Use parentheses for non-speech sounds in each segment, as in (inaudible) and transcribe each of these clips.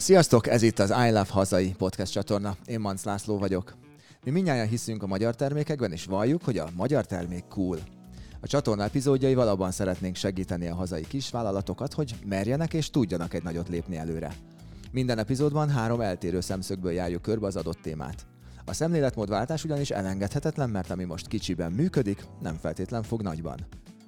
Sziasztok, ez itt az I Love Hazai podcast csatorna. Én Manc László vagyok. Mi mindjárt hiszünk a magyar termékekben, és valljuk, hogy a magyar termék cool. A csatorna epizódjai valóban szeretnénk segíteni a hazai kisvállalatokat, hogy merjenek és tudjanak egy nagyot lépni előre. Minden epizódban három eltérő szemszögből járjuk körbe az adott témát. A szemléletmódváltás ugyanis elengedhetetlen, mert ami most kicsiben működik, nem feltétlen fog nagyban.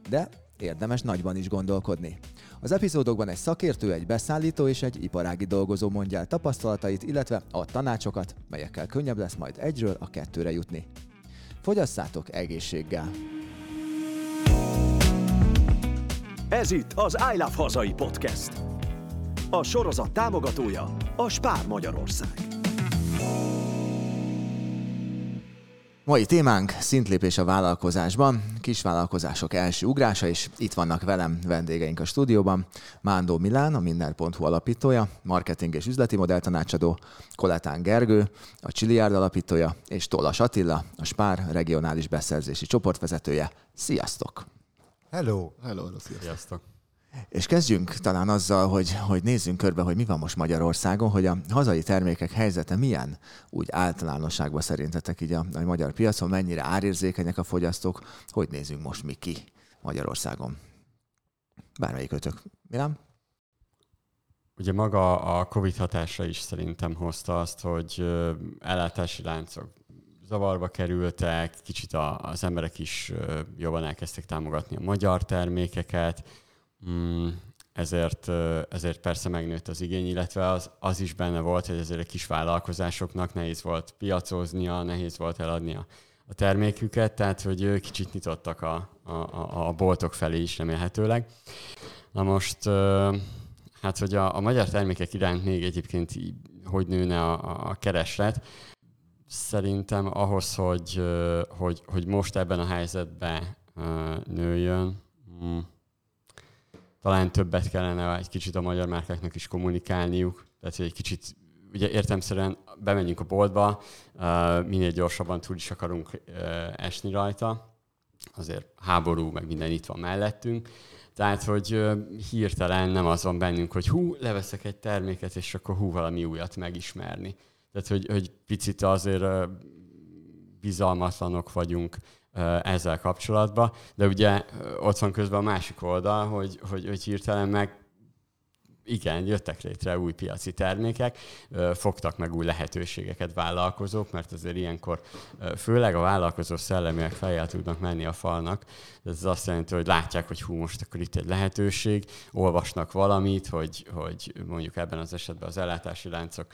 De érdemes nagyban is gondolkodni. Az epizódokban egy szakértő, egy beszállító és egy iparági dolgozó mondja el tapasztalatait, illetve a tanácsokat, melyekkel könnyebb lesz majd egyről a kettőre jutni. Fogyasszátok egészséggel! Ez itt az I Love Hazai Podcast. A sorozat támogatója a Spár Magyarország. Mai témánk szintlépés a vállalkozásban, kisvállalkozások első ugrása, és itt vannak velem vendégeink a stúdióban. Mándó Milán, a Minden.hu alapítója, marketing és üzleti modelltanácsadó, Koletán Gergő, a Csiliárd alapítója, és Tolas Attila, a Spár regionális beszerzési csoportvezetője. Sziasztok! Hello! Hello, hello sziasztok! sziasztok. És kezdjünk talán azzal, hogy, hogy nézzünk körbe, hogy mi van most Magyarországon, hogy a hazai termékek helyzete milyen úgy általánosságban szerintetek így a, a magyar piacon, mennyire árérzékenyek a fogyasztók, hogy nézzünk most mi ki Magyarországon. Bármelyik ötök. Milán? Ugye maga a Covid hatása is szerintem hozta azt, hogy ellátási láncok zavarba kerültek, kicsit az emberek is jobban elkezdtek támogatni a magyar termékeket, ezért, ezért persze megnőtt az igény, illetve az, az is benne volt, hogy ezért a kis vállalkozásoknak nehéz volt piacoznia, nehéz volt eladni a, terméküket, tehát hogy kicsit nyitottak a, a, a boltok felé is remélhetőleg. Na most, hát hogy a, a magyar termékek iránt még egyébként hogy nőne a, a kereslet, szerintem ahhoz, hogy, hogy, hogy most ebben a helyzetben nőjön, mm, talán többet kellene egy kicsit a magyar márkáknak is kommunikálniuk, tehát hogy egy kicsit ugye értemszerűen bemegyünk a boltba, minél gyorsabban túl is akarunk esni rajta, azért háború, meg minden itt van mellettünk, tehát, hogy hirtelen nem az van bennünk, hogy hú, leveszek egy terméket, és akkor hú, valami újat megismerni. Tehát, hogy, hogy picit azért bizalmatlanok vagyunk ezzel kapcsolatban, de ugye ott van közben a másik oldal, hogy, hogy, hogy hirtelen meg igen, jöttek létre új piaci termékek, fogtak meg új lehetőségeket vállalkozók, mert azért ilyenkor főleg a vállalkozó szellemiek fejjel tudnak menni a falnak. Ez azt jelenti, hogy látják, hogy hú, most akkor itt egy lehetőség, olvasnak valamit, hogy, hogy mondjuk ebben az esetben az ellátási láncok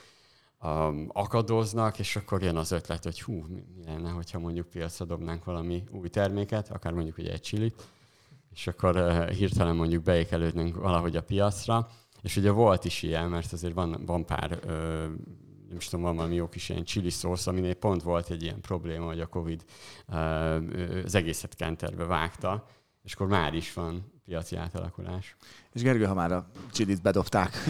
um, akadoznak, és akkor jön az ötlet, hogy hú, mi, lenne, hogyha mondjuk piacra dobnánk valami új terméket, akár mondjuk ugye egy csilit, és akkor uh, hirtelen mondjuk beékelődnénk valahogy a piacra, és ugye volt is ilyen, mert azért van, van pár, uh, nem is tudom, van valami jó kis ilyen chili szósz, aminél pont volt egy ilyen probléma, hogy a Covid uh, az egészet kenterbe vágta, és akkor már is van piaci átalakulás. És Gergő, ha már a csilit bedobták,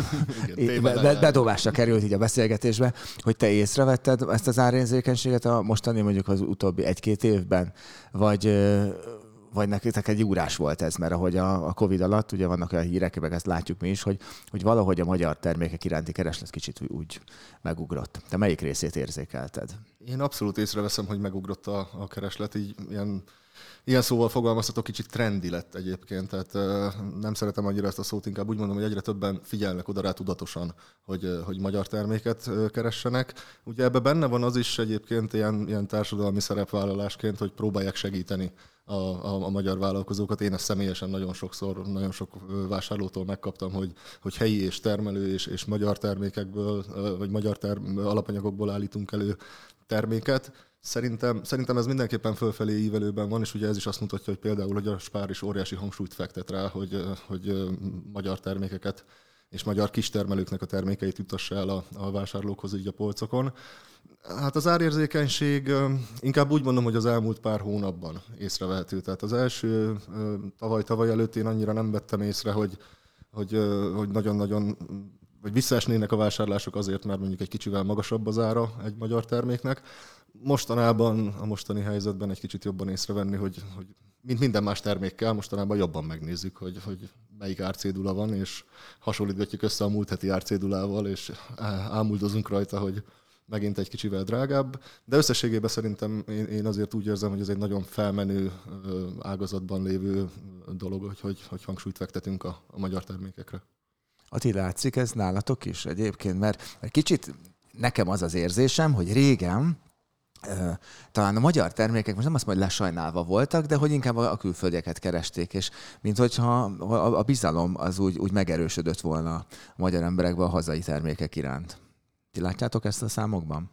Igen, (laughs) be, bedobásra került így a beszélgetésbe, hogy te észrevetted ezt az árérzékenységet a mostani mondjuk az utóbbi egy-két évben, vagy vagy nektek egy úrás volt ez, mert ahogy a, a Covid alatt, ugye vannak olyan hírek, meg ezt látjuk mi is, hogy, hogy valahogy a magyar termékek iránti kereslet kicsit úgy megugrott. Te melyik részét érzékelted? Én abszolút észreveszem, hogy megugrott a, a kereslet, így ilyen Ilyen szóval fogalmazhatok, kicsit trendi lett egyébként, tehát nem szeretem annyira ezt a szót, inkább úgy mondom, hogy egyre többen figyelnek oda rá tudatosan, hogy, hogy magyar terméket keressenek. Ugye ebben benne van az is egyébként ilyen, ilyen társadalmi szerepvállalásként, hogy próbálják segíteni a, a, a magyar vállalkozókat. Én ezt személyesen nagyon sokszor, nagyon sok vásárlótól megkaptam, hogy, hogy helyi és termelő és, és magyar termékekből, vagy magyar term, alapanyagokból állítunk elő terméket, Szerintem, szerintem ez mindenképpen fölfelé ívelőben van, és ugye ez is azt mutatja, hogy például, hogy a Spár is óriási hangsúlyt fektet rá, hogy, hogy magyar termékeket és magyar kistermelőknek a termékeit jutassa el a, a vásárlókhoz így a polcokon. Hát az árérzékenység inkább úgy mondom, hogy az elmúlt pár hónapban észrevehető. Tehát az első tavaly-tavaly előtt én annyira nem vettem észre, hogy, hogy, hogy nagyon-nagyon vagy visszaesnének a vásárlások azért, mert mondjuk egy kicsivel magasabb az ára egy magyar terméknek mostanában, a mostani helyzetben egy kicsit jobban észrevenni, hogy, hogy mint minden más termékkel, mostanában jobban megnézzük, hogy, hogy melyik árcédula van, és hasonlítgatjuk össze a múlt heti árcédulával, és ámuldozunk rajta, hogy megint egy kicsivel drágább, de összességében szerintem én, azért úgy érzem, hogy ez egy nagyon felmenő ágazatban lévő dolog, hogy, hogy, hogy hangsúlyt fektetünk a, a magyar termékekre. Ati, látszik ez nálatok is egyébként? Mert egy kicsit nekem az az érzésem, hogy régen talán a magyar termékek, most nem azt mondom, hogy lesajnálva voltak, de hogy inkább a külföldieket keresték, és mint hogyha a bizalom az úgy, úgy megerősödött volna a magyar emberekben a hazai termékek iránt. Ti látjátok ezt a számokban?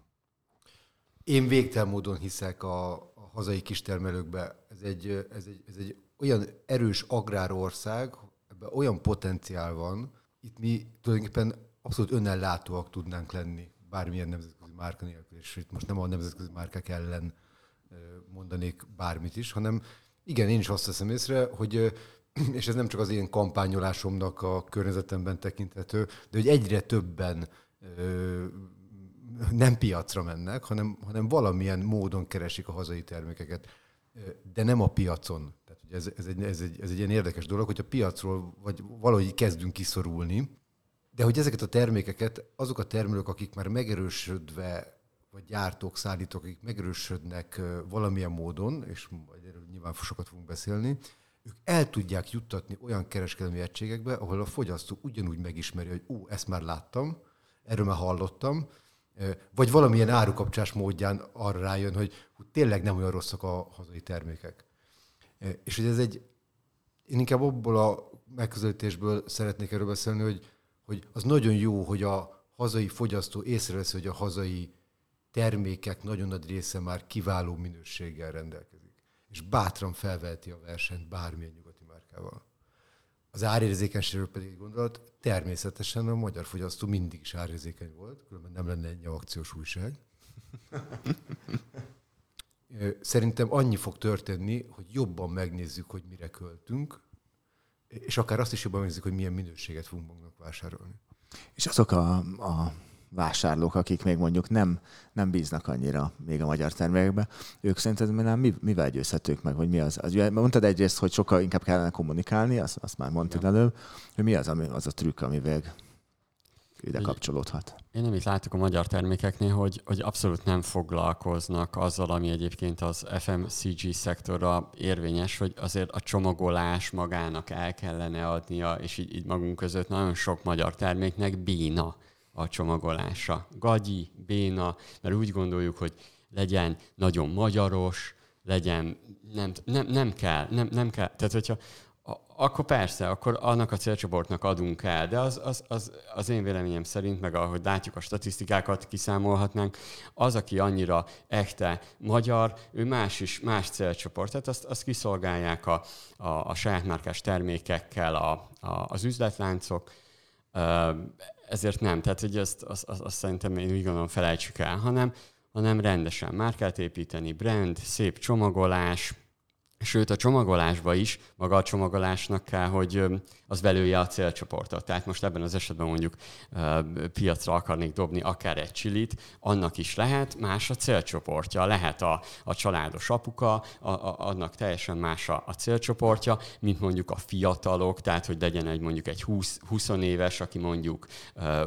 Én végtelen módon hiszek a, a hazai kistermelőkbe. Ez egy, ez, egy, ez egy olyan erős agrárország, ebben olyan potenciál van, itt mi tulajdonképpen abszolút önellátóak tudnánk lenni bármilyen nemzetközi márka nélkül, és itt most nem a nemzetközi márkák ellen mondanék bármit is, hanem igen, én is azt veszem észre, hogy (clears throat) és ez nem csak az én kampányolásomnak a környezetemben tekinthető, de hogy egyre többen nem piacra mennek, hanem, hanem valamilyen módon keresik a hazai termékeket, de nem a piacon. Tehát ez, ez, egy, ez, egy, ez egy ilyen érdekes dolog, hogy a piacról vagy valahogy kezdünk kiszorulni, de hogy ezeket a termékeket azok a termelők, akik már megerősödve, vagy gyártók, szállítók, akik megerősödnek valamilyen módon, és erről nyilván sokat fogunk beszélni, ők el tudják juttatni olyan kereskedelmi egységekbe, ahol a fogyasztó ugyanúgy megismeri, hogy ú, ezt már láttam, erről már hallottam, vagy valamilyen árukapcsás módján arra rájön, hogy hogy tényleg nem olyan rosszak a hazai termékek. És hogy ez egy, én inkább abból a megközelítésből szeretnék erről beszélni, hogy, hogy az nagyon jó, hogy a hazai fogyasztó észreveszi, hogy a hazai termékek nagyon nagy része már kiváló minőséggel rendelkezik. És bátran felveheti a versenyt bármilyen nyugati márkával. Az árérzékenységről pedig gondolat, természetesen a magyar fogyasztó mindig is árérzékeny volt, különben nem lenne egy akciós újság. Szerintem annyi fog történni, hogy jobban megnézzük, hogy mire költünk, és akár azt is jobban megnézzük, hogy milyen minőséget fogunk magunknak vásárolni. És azok a, a vásárlók, akik még mondjuk nem, nem bíznak annyira még a magyar termékekbe, ők szerinted mi, mivel győzhetők meg, vagy mi az? az mondtad egyrészt, hogy sokkal inkább kellene kommunikálni, azt, azt már mondtad ja. előbb, hogy mi az, ami, az a trükk, amivel ide kapcsolódhat. Én nem itt látok a magyar termékeknél, hogy, hogy abszolút nem foglalkoznak azzal, ami egyébként az FMCG szektorra érvényes, hogy azért a csomagolás magának el kellene adnia, és így, így magunk között nagyon sok magyar terméknek bína a csomagolása. Gagyi, béna, mert úgy gondoljuk, hogy legyen nagyon magyaros, legyen, nem, nem, nem kell, nem, nem kell. Tehát, hogyha akkor persze, akkor annak a célcsoportnak adunk el, de az, az, az, az én véleményem szerint, meg ahogy látjuk a statisztikákat, kiszámolhatnánk, az, aki annyira echte magyar, ő más is, más célcsoport, tehát azt, azt kiszolgálják a, a, a saját márkás termékekkel a, a, az üzletláncok, ezért nem, tehát hogy ezt, azt, azt, azt szerintem én úgy gondolom felejtsük el, hanem, hanem rendesen márkát építeni, brand, szép csomagolás, Sőt, a csomagolásba is, maga a csomagolásnak kell, hogy az velője a célcsoportot. Tehát most ebben az esetben mondjuk piacra akarnék dobni akár egy csilit, annak is lehet más a célcsoportja. Lehet a, a családos apuka, a, a, annak teljesen más a, a célcsoportja, mint mondjuk a fiatalok, tehát hogy legyen egy mondjuk egy 20, 20 éves, aki mondjuk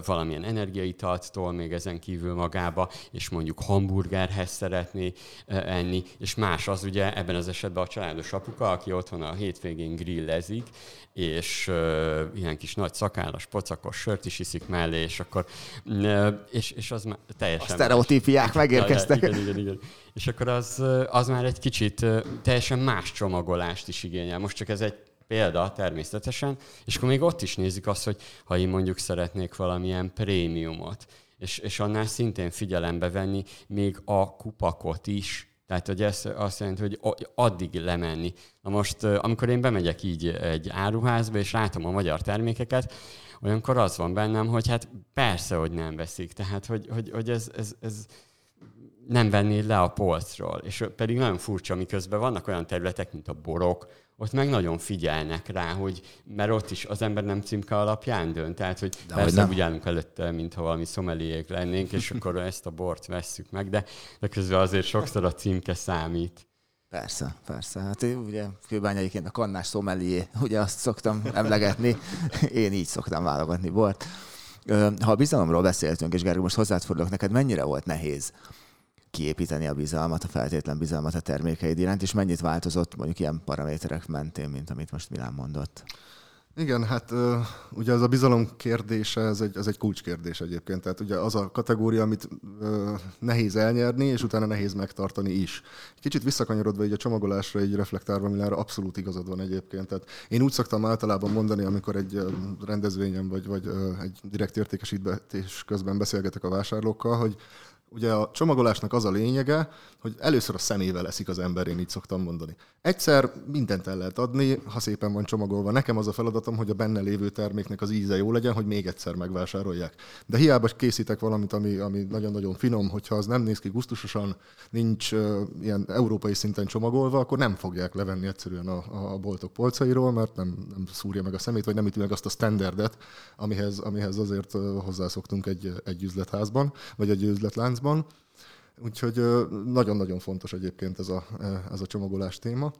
valamilyen energiaitalt tol még ezen kívül magába, és mondjuk hamburgerhez szeretné enni, és más az ugye ebben az esetben a családos apuka, aki otthon a hétvégén grillezik, és uh, ilyen kis nagy szakállas, pocakos sört is iszik mellé, és akkor, uh, és, és az már teljesen... A sztereotípiák megérkeztek. Igen, igen, igen. És akkor az, az már egy kicsit uh, teljesen más csomagolást is igényel. Most csak ez egy példa természetesen, és akkor még ott is nézik azt, hogy ha én mondjuk szeretnék valamilyen prémiumot, és, és annál szintén figyelembe venni még a kupakot is, tehát, hogy ez azt jelenti, hogy addig lemenni. Na most, amikor én bemegyek így egy áruházba, és látom a magyar termékeket, olyankor az van bennem, hogy hát persze, hogy nem veszik. Tehát, hogy, hogy, hogy ez, ez, ez nem venné le a polcról. És pedig nagyon furcsa, miközben vannak olyan területek, mint a borok, ott meg nagyon figyelnek rá, hogy mert ott is az ember nem címke alapján dönt. Tehát, hogy de persze hogy úgy állunk előtte, mintha valami szomeliék lennénk, és akkor (laughs) ezt a bort vesszük meg, de, de közben azért sokszor a címke számít. Persze, persze. Hát én ugye kőbányaiként a kannás szomelié, ugye azt szoktam emlegetni, én így szoktam válogatni bort. Ha a bizalomról beszéltünk, és Gergő, most hozzád fordulok, neked mennyire volt nehéz kiépíteni a bizalmat, a feltétlen bizalmat a termékeid iránt, és mennyit változott mondjuk ilyen paraméterek mentén, mint amit most Milán mondott? Igen, hát ugye ez a bizalom kérdése, ez egy, ez egy kulcskérdés egyébként. Tehát ugye az a kategória, amit nehéz elnyerni, és utána nehéz megtartani is. Kicsit visszakanyarodva így a csomagolásra, egy reflektárva, Milára abszolút igazad van egyébként. Tehát én úgy szoktam általában mondani, amikor egy rendezvényen vagy, vagy egy direkt értékesítés közben beszélgetek a vásárlókkal, hogy Ugye a csomagolásnak az a lényege, hogy először a szemével eszik az ember, én így szoktam mondani. Egyszer mindent el lehet adni, ha szépen van csomagolva. Nekem az a feladatom, hogy a benne lévő terméknek az íze jó legyen, hogy még egyszer megvásárolják. De hiába készítek valamit, ami, ami nagyon-nagyon finom, hogyha az nem néz ki gusztusosan, nincs uh, ilyen európai szinten csomagolva, akkor nem fogják levenni egyszerűen a, a boltok polcairól, mert nem, nem szúrja meg a szemét, vagy nem üti meg azt a standardet, amihez, amihez azért hozzászoktunk egy, egy üzletházban, vagy egy üzletláncban. Úgyhogy nagyon-nagyon fontos egyébként ez a, ez a csomagolás téma.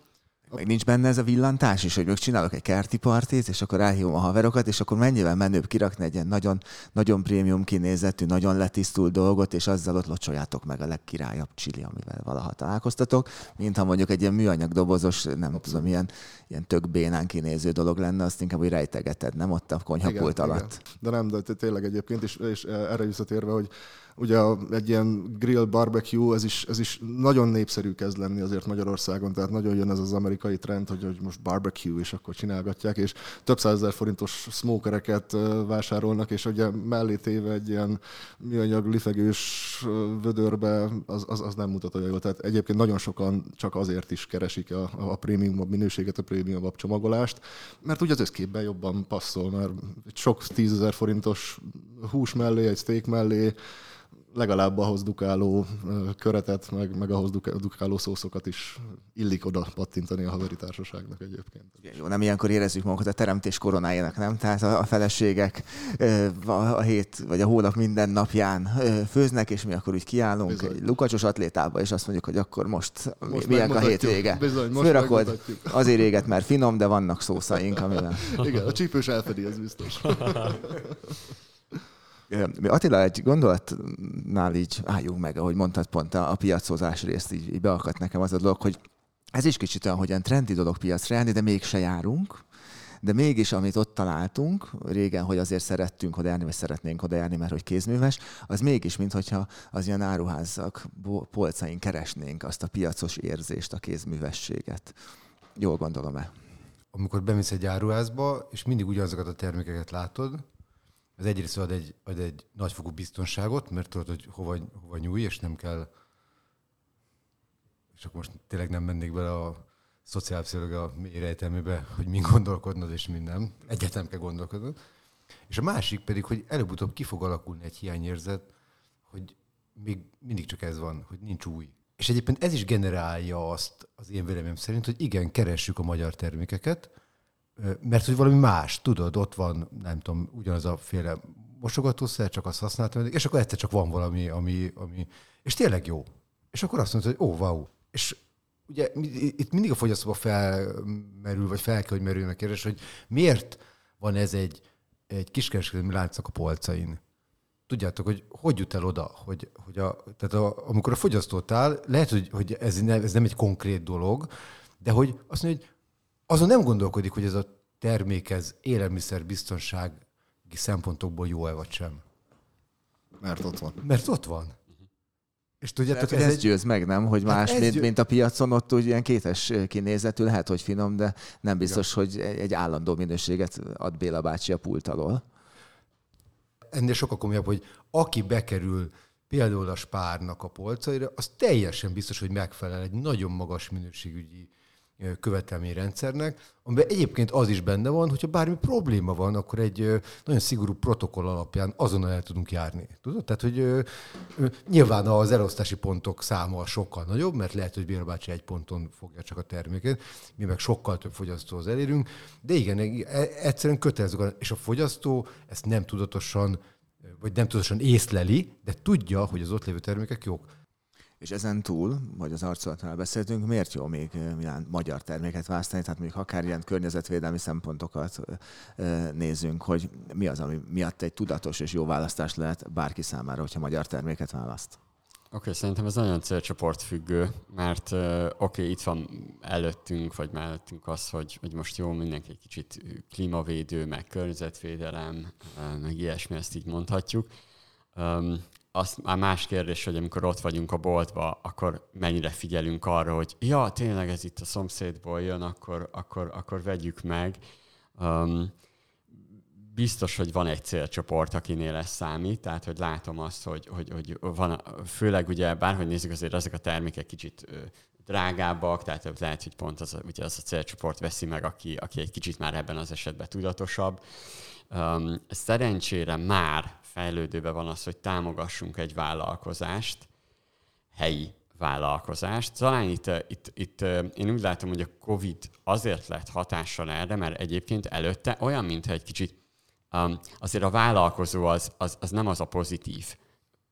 Meg nincs benne ez a villantás is, hogy még csinálok egy kerti partit, és akkor elhívom a haverokat, és akkor mennyivel menőbb kirakni egy ilyen nagyon, nagyon prémium kinézetű, nagyon letisztult dolgot, és azzal ott locsoljátok meg a legkirályabb csili, amivel valaha találkoztatok, mint ha mondjuk egy ilyen műanyag dobozos, nem Abszolút. tudom, ilyen, ilyen tök bénán kinéző dolog lenne, azt inkább úgy rejtegeted, nem ott a konyhapult alatt. Igen. De nem, de tényleg egyébként, és, és erre visszatérve, hogy ugye egy ilyen grill barbecue, ez is, ez is nagyon népszerű kezd lenni azért Magyarországon, tehát nagyon jön ez az amerikai trend, hogy, hogy most barbecue, és akkor csinálgatják, és több százezer forintos smokereket vásárolnak, és ugye mellé téve egy ilyen műanyag lifegős vödörbe, az, az, az nem mutat olyan jól. Tehát egyébként nagyon sokan csak azért is keresik a, a prémium minőséget, a prémium csomagolást, mert ugye az összképben jobban passzol, mert sok tízezer forintos hús mellé, egy steak mellé, legalább ahhoz dukáló köretet, meg, meg ahhoz dukáló szószokat is illik oda pattintani a haveri társaságnak egyébként. Jó, nem ilyenkor érezzük magunkat a teremtés koronájának, nem? Tehát a, feleségek a hét vagy a hónap minden napján főznek, és mi akkor úgy kiállunk bizony. egy lukacsos atlétába, és azt mondjuk, hogy akkor most, most milyen a hétvége. Bizony, most Főrakod, azért éget, mert finom, de vannak szószaink, amivel... Igen, a csípős elfedi, ez biztos. (laughs) Attila, egy gondolatnál így álljunk meg, ahogy mondtad pont a, a piacozás részt, így, így beakadt nekem az a dolog, hogy ez is kicsit olyan, hogy olyan trendi dolog piacra járni, de mégse járunk. De mégis, amit ott találtunk, régen, hogy azért szerettünk járni, vagy szeretnénk járni, mert hogy kézműves, az mégis, mintha az ilyen áruházak polcain keresnénk azt a piacos érzést, a kézművességet. Jól gondolom-e? Amikor bemész egy áruházba, és mindig ugyanazokat a termékeket látod, ez egyrészt ad egy, ad egy nagyfokú biztonságot, mert tudod, hogy hova, hova nyúj, és nem kell, és akkor most tényleg nem mennék bele a szociálpszichológia mély rejtelmébe, hogy mi gondolkodnod és mi nem. Egyáltalán kell gondolkodnod. És a másik pedig, hogy előbb-utóbb ki fog alakulni egy hiányérzet, hogy még mindig csak ez van, hogy nincs új. És egyébként ez is generálja azt az én véleményem szerint, hogy igen, keressük a magyar termékeket, mert hogy valami más, tudod, ott van, nem tudom, ugyanaz a féle mosogatószer, csak azt használtam, és akkor egyszer csak van valami, ami, ami, és tényleg jó. És akkor azt mondta, hogy ó, wow. És ugye itt mindig a fogyasztóba felmerül, vagy fel kell, hogy merüljön a kérdés, hogy miért van ez egy, egy kiskereskedelmi láncnak a polcain? Tudjátok, hogy hogy jut el oda, hogy, hogy a, tehát a, amikor a fogyasztót áll, lehet, hogy, hogy ez, nem, ez nem egy konkrét dolog, de hogy azt mondja, hogy azon nem gondolkodik, hogy ez a termék, ez élelmiszerbiztonsági szempontokból jó-e vagy sem. Mert ott van. Mert ott van. És tudjátok, ez, ez egy... győz meg, nem? Hogy hát más, mint, győz... mint a piacon, ott úgy ilyen kétes kinézetű, lehet, hogy finom, de nem biztos, Igen. hogy egy állandó minőséget ad Béla bácsi a pult alól. Ennél sokkal komolyabb, hogy aki bekerül például a spárnak a polcaira, az teljesen biztos, hogy megfelel egy nagyon magas minőségügyi követelményrendszernek, amiben egyébként az is benne van, hogyha bármi probléma van, akkor egy nagyon szigorú protokoll alapján azonnal el tudunk járni. Tudod? Tehát, hogy nyilván az elosztási pontok száma sokkal nagyobb, mert lehet, hogy Béla bácsi egy ponton fogja csak a terméket, mi meg sokkal több fogyasztóhoz elérünk, de igen, e, egyszerűen kötelező, és a fogyasztó ezt nem tudatosan, vagy nem tudatosan észleli, de tudja, hogy az ott lévő termékek jók És ezen túl, vagy az arcolatnál beszéltünk, miért jó még Milán magyar terméket választani? Tehát mondjuk akár ilyen környezetvédelmi szempontokat nézünk, hogy mi az, ami miatt egy tudatos és jó választás lehet bárki számára, hogyha magyar terméket választ? Oké, okay, szerintem ez nagyon célcsoport függő, mert oké, okay, itt van előttünk, vagy mellettünk az, hogy, hogy most jó, mindenki egy kicsit klímavédő, meg környezetvédelem, meg ilyesmi, ezt így mondhatjuk. Az már más kérdés, hogy amikor ott vagyunk a boltba, akkor mennyire figyelünk arra, hogy ja, tényleg ez itt a szomszédból jön, akkor, akkor, akkor vegyük meg. Um, biztos, hogy van egy célcsoport, akinél ez számít, tehát hogy látom azt, hogy, hogy, hogy van, főleg ugye bárhogy nézzük, azért ezek a termékek kicsit drágábbak, tehát lehet, hogy pont az, ugye az a célcsoport veszi meg, aki, aki egy kicsit már ebben az esetben tudatosabb. Um, szerencsére már fejlődőben van az, hogy támogassunk egy vállalkozást, helyi vállalkozást. Talán itt, itt, itt én úgy látom, hogy a COVID azért lett hatással erre, mert egyébként előtte olyan, mintha egy kicsit um, azért a vállalkozó az, az, az nem az a pozitív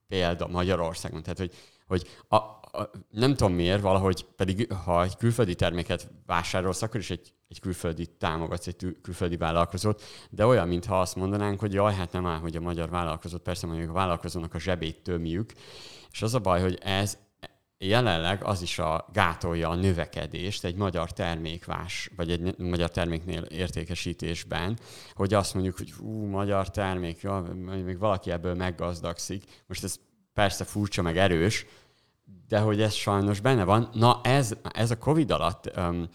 példa Magyarországon. Tehát, hogy, hogy a, a, nem tudom miért, valahogy pedig, ha egy külföldi terméket vásárolsz, akkor is egy, egy külföldi támogatsz, egy külföldi vállalkozót, de olyan, mintha azt mondanánk, hogy jaj, hát nem áll, hogy a magyar vállalkozót, persze mondjuk a vállalkozónak a zsebét tömjük, és az a baj, hogy ez jelenleg az is a gátolja a növekedést egy magyar termékvás, vagy egy magyar terméknél értékesítésben, hogy azt mondjuk, hogy ú, magyar termék, ja, még valaki ebből meggazdagszik. Most ez persze furcsa, meg erős, de hogy ez sajnos benne van. Na ez, ez a Covid alatt um,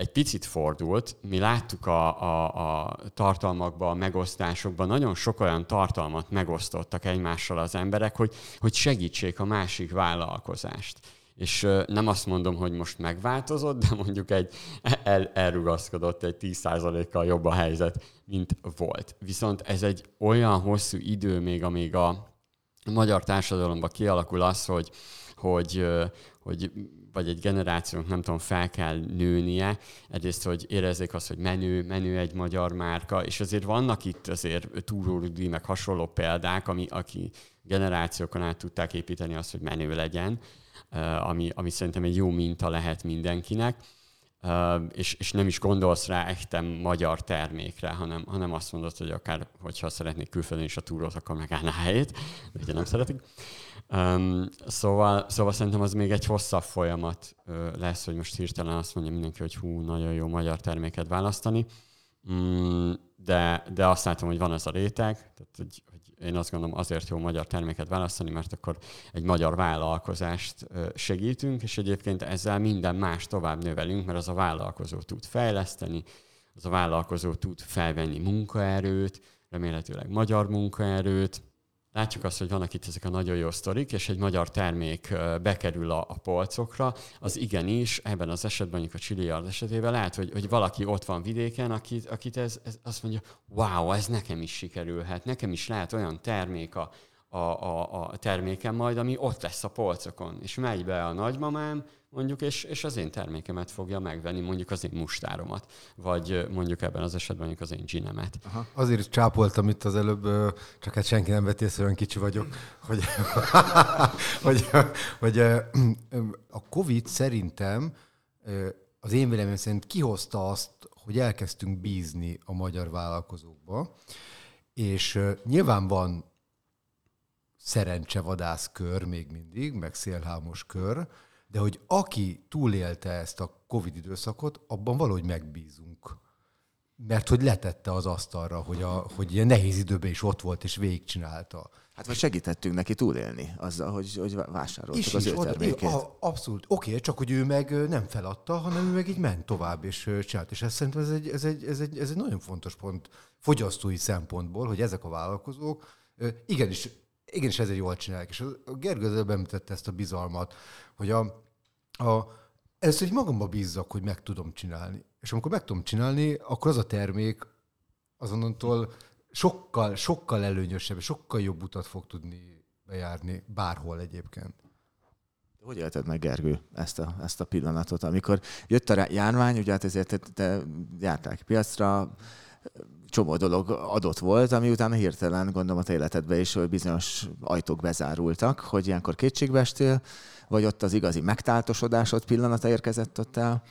egy picit fordult. Mi láttuk a, a, a tartalmakban, a megosztásokban, nagyon sok olyan tartalmat megosztottak egymással az emberek, hogy, hogy segítsék a másik vállalkozást. És nem azt mondom, hogy most megváltozott, de mondjuk egy el, elrugaszkodott, egy 10%-kal jobb a helyzet, mint volt. Viszont ez egy olyan hosszú idő még, amíg a magyar társadalomban kialakul az, hogy, hogy, hogy vagy egy generációnak nem tudom, fel kell nőnie, egyrészt, hogy érezzék azt, hogy menő, menő egy magyar márka, és azért vannak itt azért túrórudi, meg hasonló példák, ami, aki generációkon át tudták építeni azt, hogy menő legyen, ami, ami szerintem egy jó minta lehet mindenkinek. És, és nem is gondolsz rá echtem magyar termékre, hanem, hanem azt mondod, hogy akár, hogyha szeretnék külföldön is a túrót, akkor megállná helyét, de ugye nem szeretik. Um, szóval, szóval szerintem az még egy hosszabb folyamat uh, lesz, hogy most hirtelen azt mondja mindenki, hogy hú, nagyon jó magyar terméket választani. Um, de, de azt látom, hogy van ez a réteg, tehát hogy én azt gondolom azért jó magyar terméket választani, mert akkor egy magyar vállalkozást segítünk, és egyébként ezzel minden más tovább növelünk, mert az a vállalkozó tud fejleszteni, az a vállalkozó tud felvenni munkaerőt, remélhetőleg magyar munkaerőt, látjuk azt, hogy vannak itt ezek a nagyon jó sztorik, és egy magyar termék bekerül a, a polcokra, az igenis, ebben az esetben, mondjuk a Chiliard esetében lehet, hogy, hogy valaki ott van vidéken, akit, akit ez, ez azt mondja, wow, ez nekem is sikerülhet, nekem is lehet olyan termék a, a, a, a termékem majd, ami ott lesz a polcokon. És megy be a nagymamám, mondjuk, és, és az én termékemet fogja megvenni, mondjuk az én mustáromat, vagy mondjuk ebben az esetben mondjuk az én ginemet. Azért is csápoltam itt az előbb, csak hát senki nem vett észre, olyan kicsi vagyok, (laughs) (laughs) hogy, hogy, hogy a Covid szerintem az én véleményem szerint kihozta azt, hogy elkezdtünk bízni a magyar vállalkozókba, és nyilván van szerencsevadász kör még mindig, meg szélhámos kör, de hogy aki túlélte ezt a Covid időszakot, abban valahogy megbízunk. Mert hogy letette az asztalra, hogy, a, hogy ilyen nehéz időben is ott volt és végigcsinálta. Hát vagy segítettünk neki túlélni azzal, hogy, hogy vásároltuk is, az is, ő termékét. A, abszolút. Oké, okay, csak hogy ő meg nem feladta, hanem ő meg így ment tovább és csinált. És ez szerintem ez egy, ez egy, ez egy, ez egy nagyon fontos pont fogyasztói szempontból, hogy ezek a vállalkozók igenis igenis ezért jól csinálják. És a Gergő említette ezt a bizalmat, hogy a, a, először hogy magamba bízzak, hogy meg tudom csinálni. És amikor meg tudom csinálni, akkor az a termék azonnantól sokkal, sokkal előnyösebb, sokkal jobb utat fog tudni bejárni bárhol egyébként. Hogy élted meg, Gergő, ezt a, ezt a pillanatot, amikor jött a járvány, ugye hát ezért te, te jártál piacra, csomó dolog adott volt, ami utána hirtelen, gondolom a te életedbe is, hogy bizonyos ajtók bezárultak, hogy ilyenkor kétségbe estél, vagy ott az igazi megtáltosodásod pillanata érkezett ott el?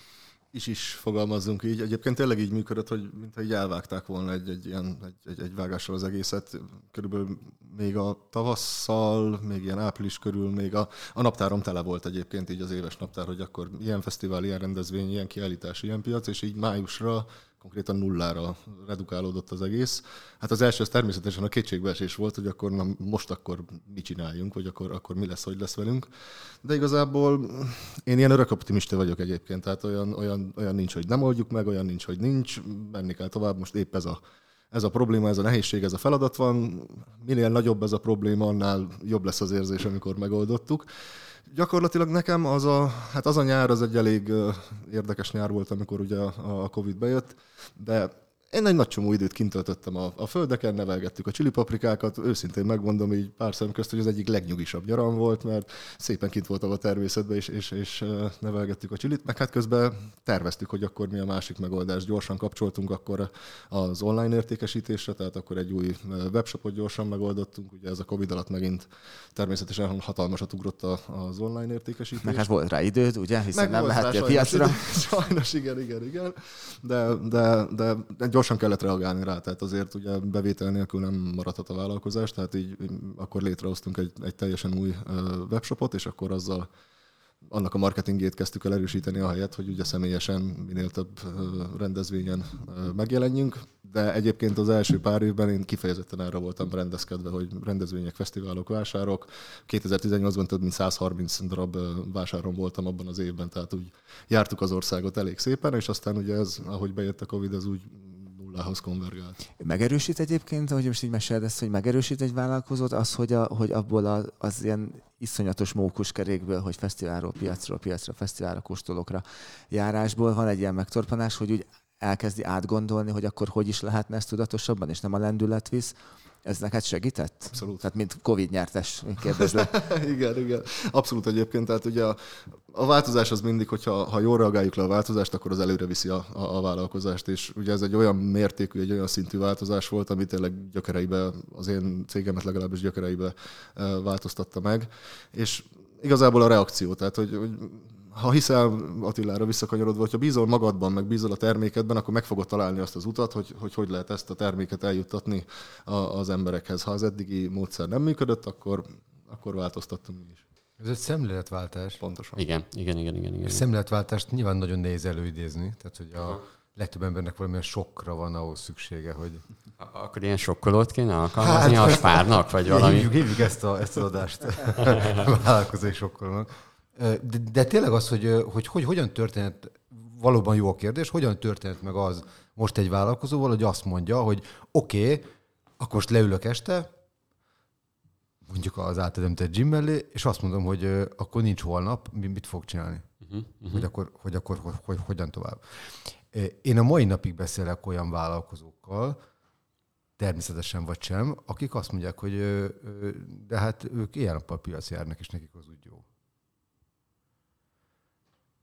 is is fogalmazzunk így. Egyébként tényleg így működött, hogy mintha így elvágták volna egy, egy, ilyen, egy, egy, egy vágással az egészet. Körülbelül még a tavasszal, még ilyen április körül, még a, a naptárom tele volt egyébként így az éves naptár, hogy akkor ilyen fesztivál, ilyen rendezvény, ilyen kiállítás, ilyen piac, és így májusra konkrétan nullára redukálódott az egész. Hát az első az természetesen a kétségbeesés volt, hogy akkor na, most akkor mit csináljunk, vagy akkor, akkor mi lesz, hogy lesz velünk. De igazából én ilyen örök optimista vagyok egyébként, tehát olyan, olyan, olyan nincs, hogy nem oldjuk meg, olyan nincs, hogy nincs, menni kell tovább, most épp ez a, ez a probléma, ez a nehézség, ez a feladat van. Minél nagyobb ez a probléma, annál jobb lesz az érzés, amikor megoldottuk. Gyakorlatilag nekem az a, hát az a nyár az egy elég érdekes nyár volt, amikor ugye a Covid bejött, de én egy nagy csomó időt kint töltöttem a, a földeken, nevelgettük a csilipaprikákat, őszintén megmondom így pár szem közt, hogy az egyik legnyugisabb nyaram volt, mert szépen kint voltam a természetben, és, és, és nevelgettük a csilit, meg hát közben terveztük, hogy akkor mi a másik megoldás. Gyorsan kapcsoltunk akkor az online értékesítésre, tehát akkor egy új webshopot gyorsan megoldottunk, ugye ez a Covid alatt megint természetesen hatalmasat ugrott az online értékesítés. Meg hát volt rá időd, ugye, hiszen meg nem mehettél piacra. (laughs) Sajnos, igen, igen, igen. De, de, de, de gyorsan kellett reagálni rá, tehát azért ugye bevétel nélkül nem maradhat a vállalkozás, tehát így akkor létrehoztunk egy, egy teljesen új webshopot, és akkor azzal annak a marketingét kezdtük el erősíteni a helyet, hogy ugye személyesen minél több rendezvényen megjelenjünk, de egyébként az első pár évben én kifejezetten erre voltam rendezkedve, hogy rendezvények, fesztiválok, vásárok. 2018-ban több mint 130 darab vásáron voltam abban az évben, tehát úgy jártuk az országot elég szépen, és aztán ugye ez, ahogy bejött a Covid, ez úgy nullához konvergált. Megerősít egyébként, hogy most így meséled ezt, hogy megerősít egy vállalkozót, az, hogy, a, hogy abból a, az ilyen iszonyatos mókuskerékből, hogy fesztiválról piacról, piacra, fesztiválra, kóstolókra járásból van egy ilyen megtorpanás, hogy úgy elkezdi átgondolni, hogy akkor hogy is lehetne ezt tudatosabban, és nem a lendület visz, ez neked segített? Abszolút. Tehát mint Covid nyertes kérdezve. (laughs) igen, igen. Abszolút egyébként. Tehát ugye a, a változás az mindig, hogyha ha jól reagáljuk le a változást, akkor az előre viszi a, a, a vállalkozást. És ugye ez egy olyan mértékű, egy olyan szintű változás volt, ami tényleg gyökereibe, az én cégemet legalábbis gyökereibe változtatta meg. És igazából a reakció, tehát hogy, hogy ha hiszel Attilára visszakanyarodva, hogyha bízol magadban, meg bízol a termékedben, akkor meg fogod találni azt az utat, hogy hogy, hogy lehet ezt a terméket eljuttatni az emberekhez. Ha az eddigi módszer nem működött, akkor, akkor változtattunk mi is. Ez egy szemléletváltás. Pontosan. Igen, igen, igen. igen, igen. A szemléletváltást nyilván nagyon nehéz előidézni, tehát hogy a legtöbb embernek valamilyen sokkra van ahhoz szüksége, hogy... Akkor ilyen sokkolót kéne alkalmazni hát, a spárnak, vagy valami? Hívjuk, hívjuk ezt, a, ezt az adást (laughs) vállalkozói sokkolónak. De, de tényleg az, hogy, hogy, hogy hogyan történt, valóban jó a kérdés, hogyan történt meg az most egy vállalkozóval, hogy azt mondja, hogy oké, okay, akkor most leülök este, mondjuk az átademtett gym mellé, és azt mondom, hogy akkor nincs holnap, mit fog csinálni? Uh-huh, uh-huh. Hogy akkor, hogy akkor hogy, hogy, hogyan tovább. Én a mai napig beszélek olyan vállalkozókkal, természetesen vagy sem, akik azt mondják, hogy de hát ők ilyen nappal piac járnak, és nekik az úgy jó.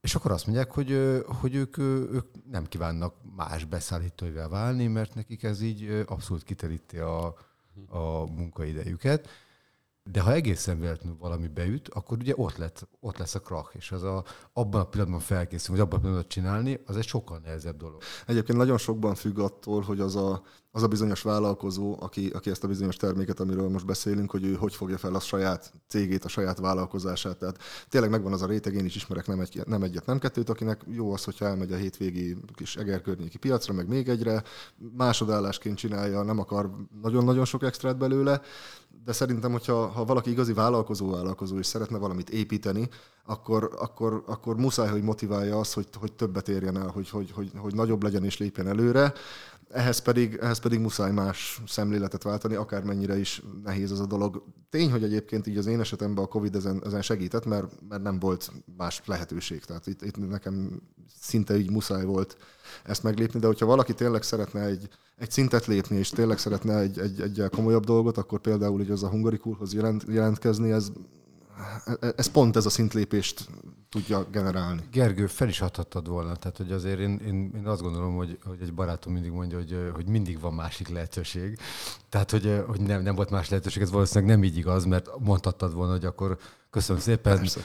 És akkor azt mondják, hogy, hogy ők, ők nem kívánnak más beszállítóival válni, mert nekik ez így abszolút kiteríti a, a munkaidejüket. De ha egészen véletlenül valami beüt, akkor ugye ott, lett, ott lesz a krach, és az a, abban a pillanatban felkészülni, vagy abban a pillanatban csinálni, az egy sokkal nehezebb dolog. Egyébként nagyon sokban függ attól, hogy az a, az a bizonyos vállalkozó, aki, aki ezt a bizonyos terméket, amiről most beszélünk, hogy ő hogy fogja fel a saját cégét, a saját vállalkozását. Tehát tényleg megvan az a réteg, én is ismerek nem, egy, nem egyet, nem kettőt, akinek jó az, hogyha elmegy a hétvégi kis egerkörnyéki piacra, meg még egyre, másodállásként csinálja, nem akar nagyon-nagyon sok extrát belőle, de szerintem, hogyha ha valaki igazi vállalkozó vállalkozó és szeretne valamit építeni, akkor, akkor, akkor muszáj, hogy motiválja azt, hogy, hogy többet érjen el, hogy, hogy, hogy, hogy nagyobb legyen és lépjen előre. Ehhez pedig, ehhez pedig muszáj más szemléletet váltani, akármennyire is nehéz az a dolog. Tény, hogy egyébként így az én esetemben a Covid ezen, ezen segített, mert, mert nem volt más lehetőség. Tehát itt, itt nekem szinte így muszáj volt ezt meglépni, de hogyha valaki tényleg szeretne egy, egy szintet lépni, és tényleg szeretne egy, egy, egy komolyabb dolgot, akkor például hogy az a hungarikúrhoz jelent, jelentkezni, ez ez pont ez a szintlépést tudja generálni. Gergő, fel is adhattad volna. Tehát, hogy azért én, én, én azt gondolom, hogy, hogy egy barátom mindig mondja, hogy, hogy mindig van másik lehetőség. Tehát, hogy, hogy nem, nem volt más lehetőség, ez valószínűleg nem így igaz, mert mondhattad volna, hogy akkor köszönöm szépen, Persze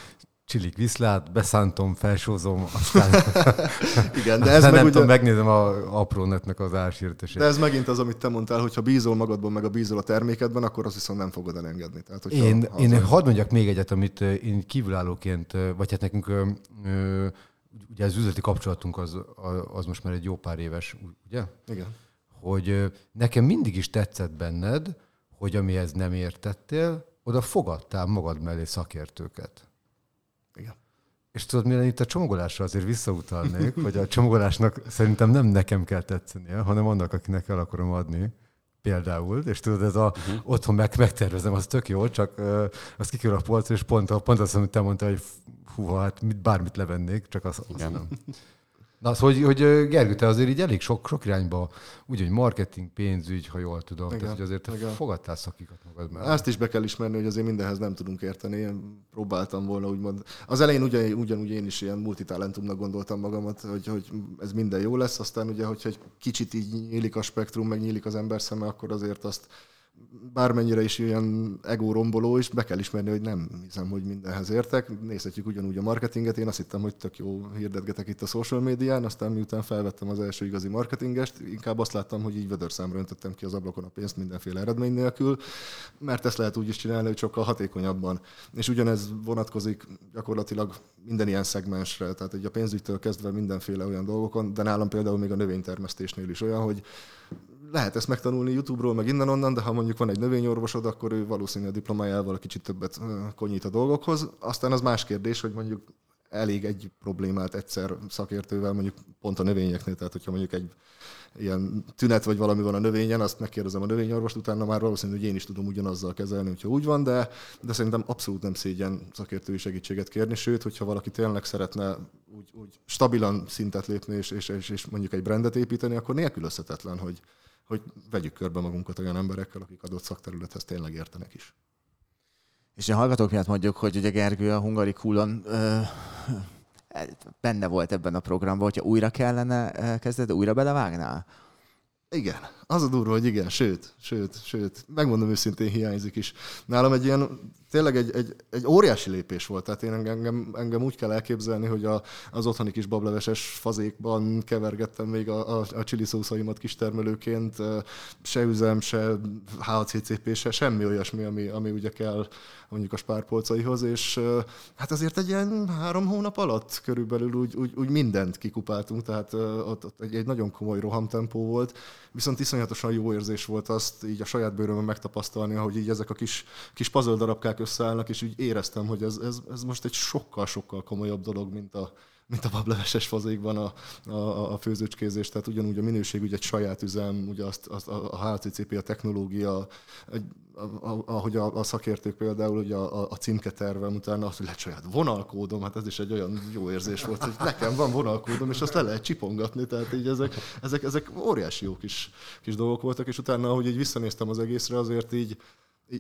csilik viszlát, beszántom, felsózom, aztán, (laughs) Igen, de (laughs) ez meg nem ugye... tudom, megnézem a apró netnek az ársírtesét. De ez megint az, amit te mondtál, hogy ha bízol magadban, meg a bízol a termékedben, akkor azt viszont nem fogod elengedni. Tehát, én, az én hadd mondjak még egyet, amit én kívülállóként, vagy hát nekünk ugye az üzleti kapcsolatunk az, az most már egy jó pár éves, ugye? Igen. Hogy nekem mindig is tetszett benned, hogy amihez nem értettél, oda fogadtál magad mellé szakértőket. És tudod, mire itt a csomagolásra azért visszautalnék, hogy a csomagolásnak szerintem nem nekem kell tetszenie, hanem annak, akinek el akarom adni. Például, és tudod, ez a uh-huh. otthon meg, megtervezem, az tök jó, csak uh, azt kikerül a polcra, és pont, pont azt, amit te mondtál, hogy hú, hát mit, bármit levennék, csak azt, azt nem. (laughs) Na, az, hogy, hogy Gergő, te azért így elég sok, sok irányba, úgy, hogy marketing, pénzügy, ha jól tudom, igen, tehát hogy azért te igen. fogadtál szakikat magad mellett. Ezt is be kell ismerni, hogy azért mindenhez nem tudunk érteni. Én próbáltam volna úgymond. Az elején ugyan, ugyanúgy én is ilyen multitalentumnak gondoltam magamat, hogy, hogy ez minden jó lesz, aztán ugye, hogyha egy kicsit így nyílik a spektrum, meg nyílik az ember szeme, akkor azért azt bármennyire is ilyen ego romboló is, be kell ismerni, hogy nem hiszem, hogy mindenhez értek. Nézhetjük ugyanúgy a marketinget. Én azt hittem, hogy tök jó hirdetgetek itt a social médián, aztán miután felvettem az első igazi marketingest, inkább azt láttam, hogy így vödörszámra öntöttem ki az ablakon a pénzt mindenféle eredmény nélkül, mert ezt lehet úgy is csinálni, hogy sokkal hatékonyabban. És ugyanez vonatkozik gyakorlatilag minden ilyen szegmensre, tehát egy a pénzügytől kezdve mindenféle olyan dolgokon, de nálam például még a növénytermesztésnél is olyan, hogy lehet ezt megtanulni YouTube-ról, meg innen-onnan, de ha mondjuk van egy növényorvosod, akkor ő valószínűleg a diplomájával kicsit többet konyít a dolgokhoz. Aztán az más kérdés, hogy mondjuk elég egy problémát egyszer szakértővel, mondjuk pont a növényeknél, tehát hogyha mondjuk egy ilyen tünet vagy valami van a növényen, azt megkérdezem a növényorvost, utána már valószínű, hogy én is tudom ugyanazzal kezelni, hogyha úgy van, de, de szerintem abszolút nem szégyen szakértői segítséget kérni, sőt, hogyha valaki tényleg szeretne úgy, úgy stabilan szintet lépni, és, és, és mondjuk egy brandet építeni, akkor nélkülözhetetlen, hogy, hogy vegyük körbe magunkat olyan emberekkel, akik adott szakterülethez tényleg értenek is. És a hallgatók miatt mondjuk, hogy ugye Gergő a Hungari Kulon benne volt ebben a programban, hogyha újra kellene kezded, újra belevágnál? Igen, az a durva, hogy igen, sőt, sőt, sőt, megmondom őszintén hiányzik is. Nálam egy ilyen tényleg egy, egy, egy óriási lépés volt. Tehát én engem, engem úgy kell elképzelni, hogy a, az otthoni kis bableveses fazékban kevergettem még a, a, a csili szószaimat kis termelőként, se üzem, se HCCP, se semmi olyasmi, ami, ami ugye kell mondjuk a spárpolcaihoz, és hát azért egy ilyen három hónap alatt körülbelül úgy, úgy, úgy mindent kikupáltunk, tehát ott, ott egy, egy nagyon komoly rohamtempó volt, viszont iszonyatosan jó érzés volt azt így a saját bőrömön megtapasztalni, hogy így ezek a kis, kis puzzle darabkák összeállnak, és úgy éreztem, hogy ez, ez, ez most egy sokkal-sokkal komolyabb dolog, mint a, mint a bableveses fazékban a, a, a főzőcskézés, tehát ugyanúgy a minőség ugye egy saját üzem, ugye azt, azt a HCCP, a technológia, egy, ahogy a, a szakértők például ugye a, a címketervem utána azt, hogy lehet saját vonalkódom, hát ez is egy olyan jó érzés volt, hogy nekem van vonalkódom, és azt le lehet csipongatni, tehát így ezek, ezek, ezek óriási jó kis, kis dolgok voltak, és utána, ahogy így visszanéztem az egészre, azért így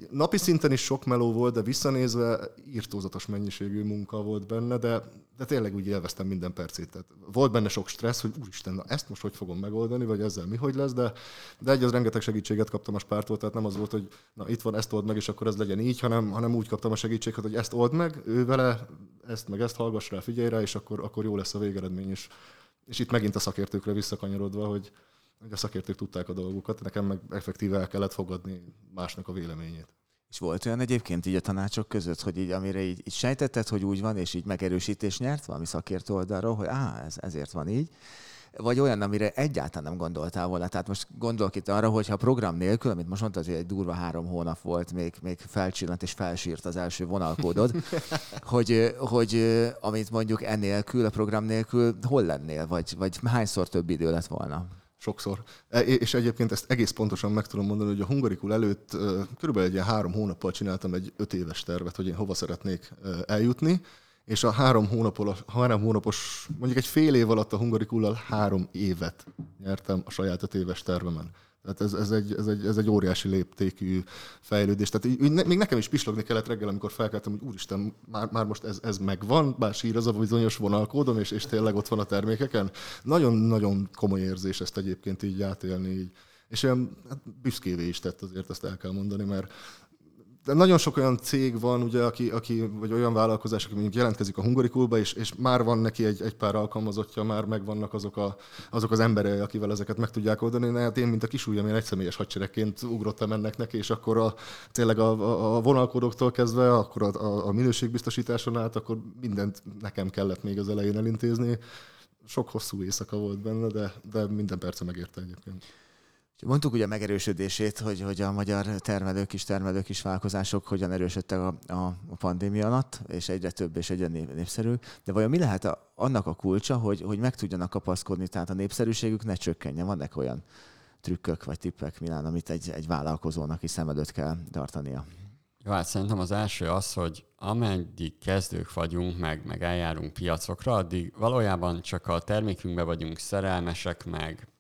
napi szinten is sok meló volt, de visszanézve írtózatos mennyiségű munka volt benne, de, de tényleg úgy élveztem minden percét. Tehát volt benne sok stressz, hogy úristen, na ezt most hogy fogom megoldani, vagy ezzel mi hogy lesz, de, de egy az rengeteg segítséget kaptam a spártól, tehát nem az volt, hogy na itt van, ezt old meg, és akkor ez legyen így, hanem, hanem úgy kaptam a segítséget, hogy ezt old meg, ő vele, ezt meg ezt hallgass rá, figyelj rá, és akkor, akkor jó lesz a végeredmény is. És itt megint a szakértőkre visszakanyarodva, hogy, hogy a szakértők tudták a dolgukat, nekem meg effektíve el kellett fogadni másnak a véleményét. És volt olyan egyébként így a tanácsok között, hogy így, amire így, így sejtetted, hogy úgy van, és így megerősítés nyert valami szakértő oldalról, hogy á, ez, ezért van így, vagy olyan, amire egyáltalán nem gondoltál volna. Tehát most gondolok itt arra, hogy ha program nélkül, amit most mondtad, hogy egy durva három hónap volt, még, még felcsillant és felsírt az első vonalkódod, (laughs) hogy, hogy amit mondjuk enélkül, a program nélkül, hol lennél, vagy, vagy hányszor több idő lett volna? Sokszor. E, és egyébként ezt egész pontosan meg tudom mondani, hogy a hungarikul előtt körülbelül egy ilyen három hónappal csináltam egy öt éves tervet, hogy én hova szeretnék eljutni, és a három, hónapol, három hónapos, mondjuk egy fél év alatt a hungarikullal három évet nyertem a saját öt éves tervemen. Tehát ez, ez, egy, ez, egy, ez egy óriási léptékű fejlődés. Tehát így, még nekem is pislogni kellett reggel, amikor felkeltem, hogy úristen, már, már most ez, ez megvan, bár sír az a bizonyos vonalkódom, és, és tényleg ott van a termékeken. Nagyon-nagyon komoly érzés ezt egyébként így átélni. Így. És olyan hát büszkévé is tett azért, ezt el kell mondani, mert de nagyon sok olyan cég van, ugye, aki, aki, vagy olyan vállalkozás, aki mondjuk jelentkezik a Hungarikulba, és, és már van neki egy, egy pár alkalmazottja, már megvannak azok, a, azok az emberei, akivel ezeket meg tudják oldani. Hát én, mint a kis ujjam, én egyszemélyes hadseregként ugrottam ennek neki, és akkor a, tényleg a, a, a vonalkódoktól kezdve, akkor a, a, a minőségbiztosításon át, akkor mindent nekem kellett még az elején elintézni. Sok hosszú éjszaka volt benne, de, de minden perce megérte egyébként. Mondtuk ugye a megerősödését, hogy, hogy a magyar termelők is, termelők is vállalkozások hogyan erősödtek a, a, a pandémia alatt, és egyre több és egyre népszerű. De vajon mi lehet a, annak a kulcsa, hogy, hogy meg tudjanak kapaszkodni, tehát a népszerűségük ne csökkenjen? Vannak olyan trükkök vagy tippek, Milán, amit egy, egy vállalkozónak is szem előtt kell tartania? Jó, hát szerintem az első az, hogy ameddig kezdők vagyunk, meg, meg eljárunk piacokra, addig valójában csak a termékünkbe vagyunk szerelmesek, meg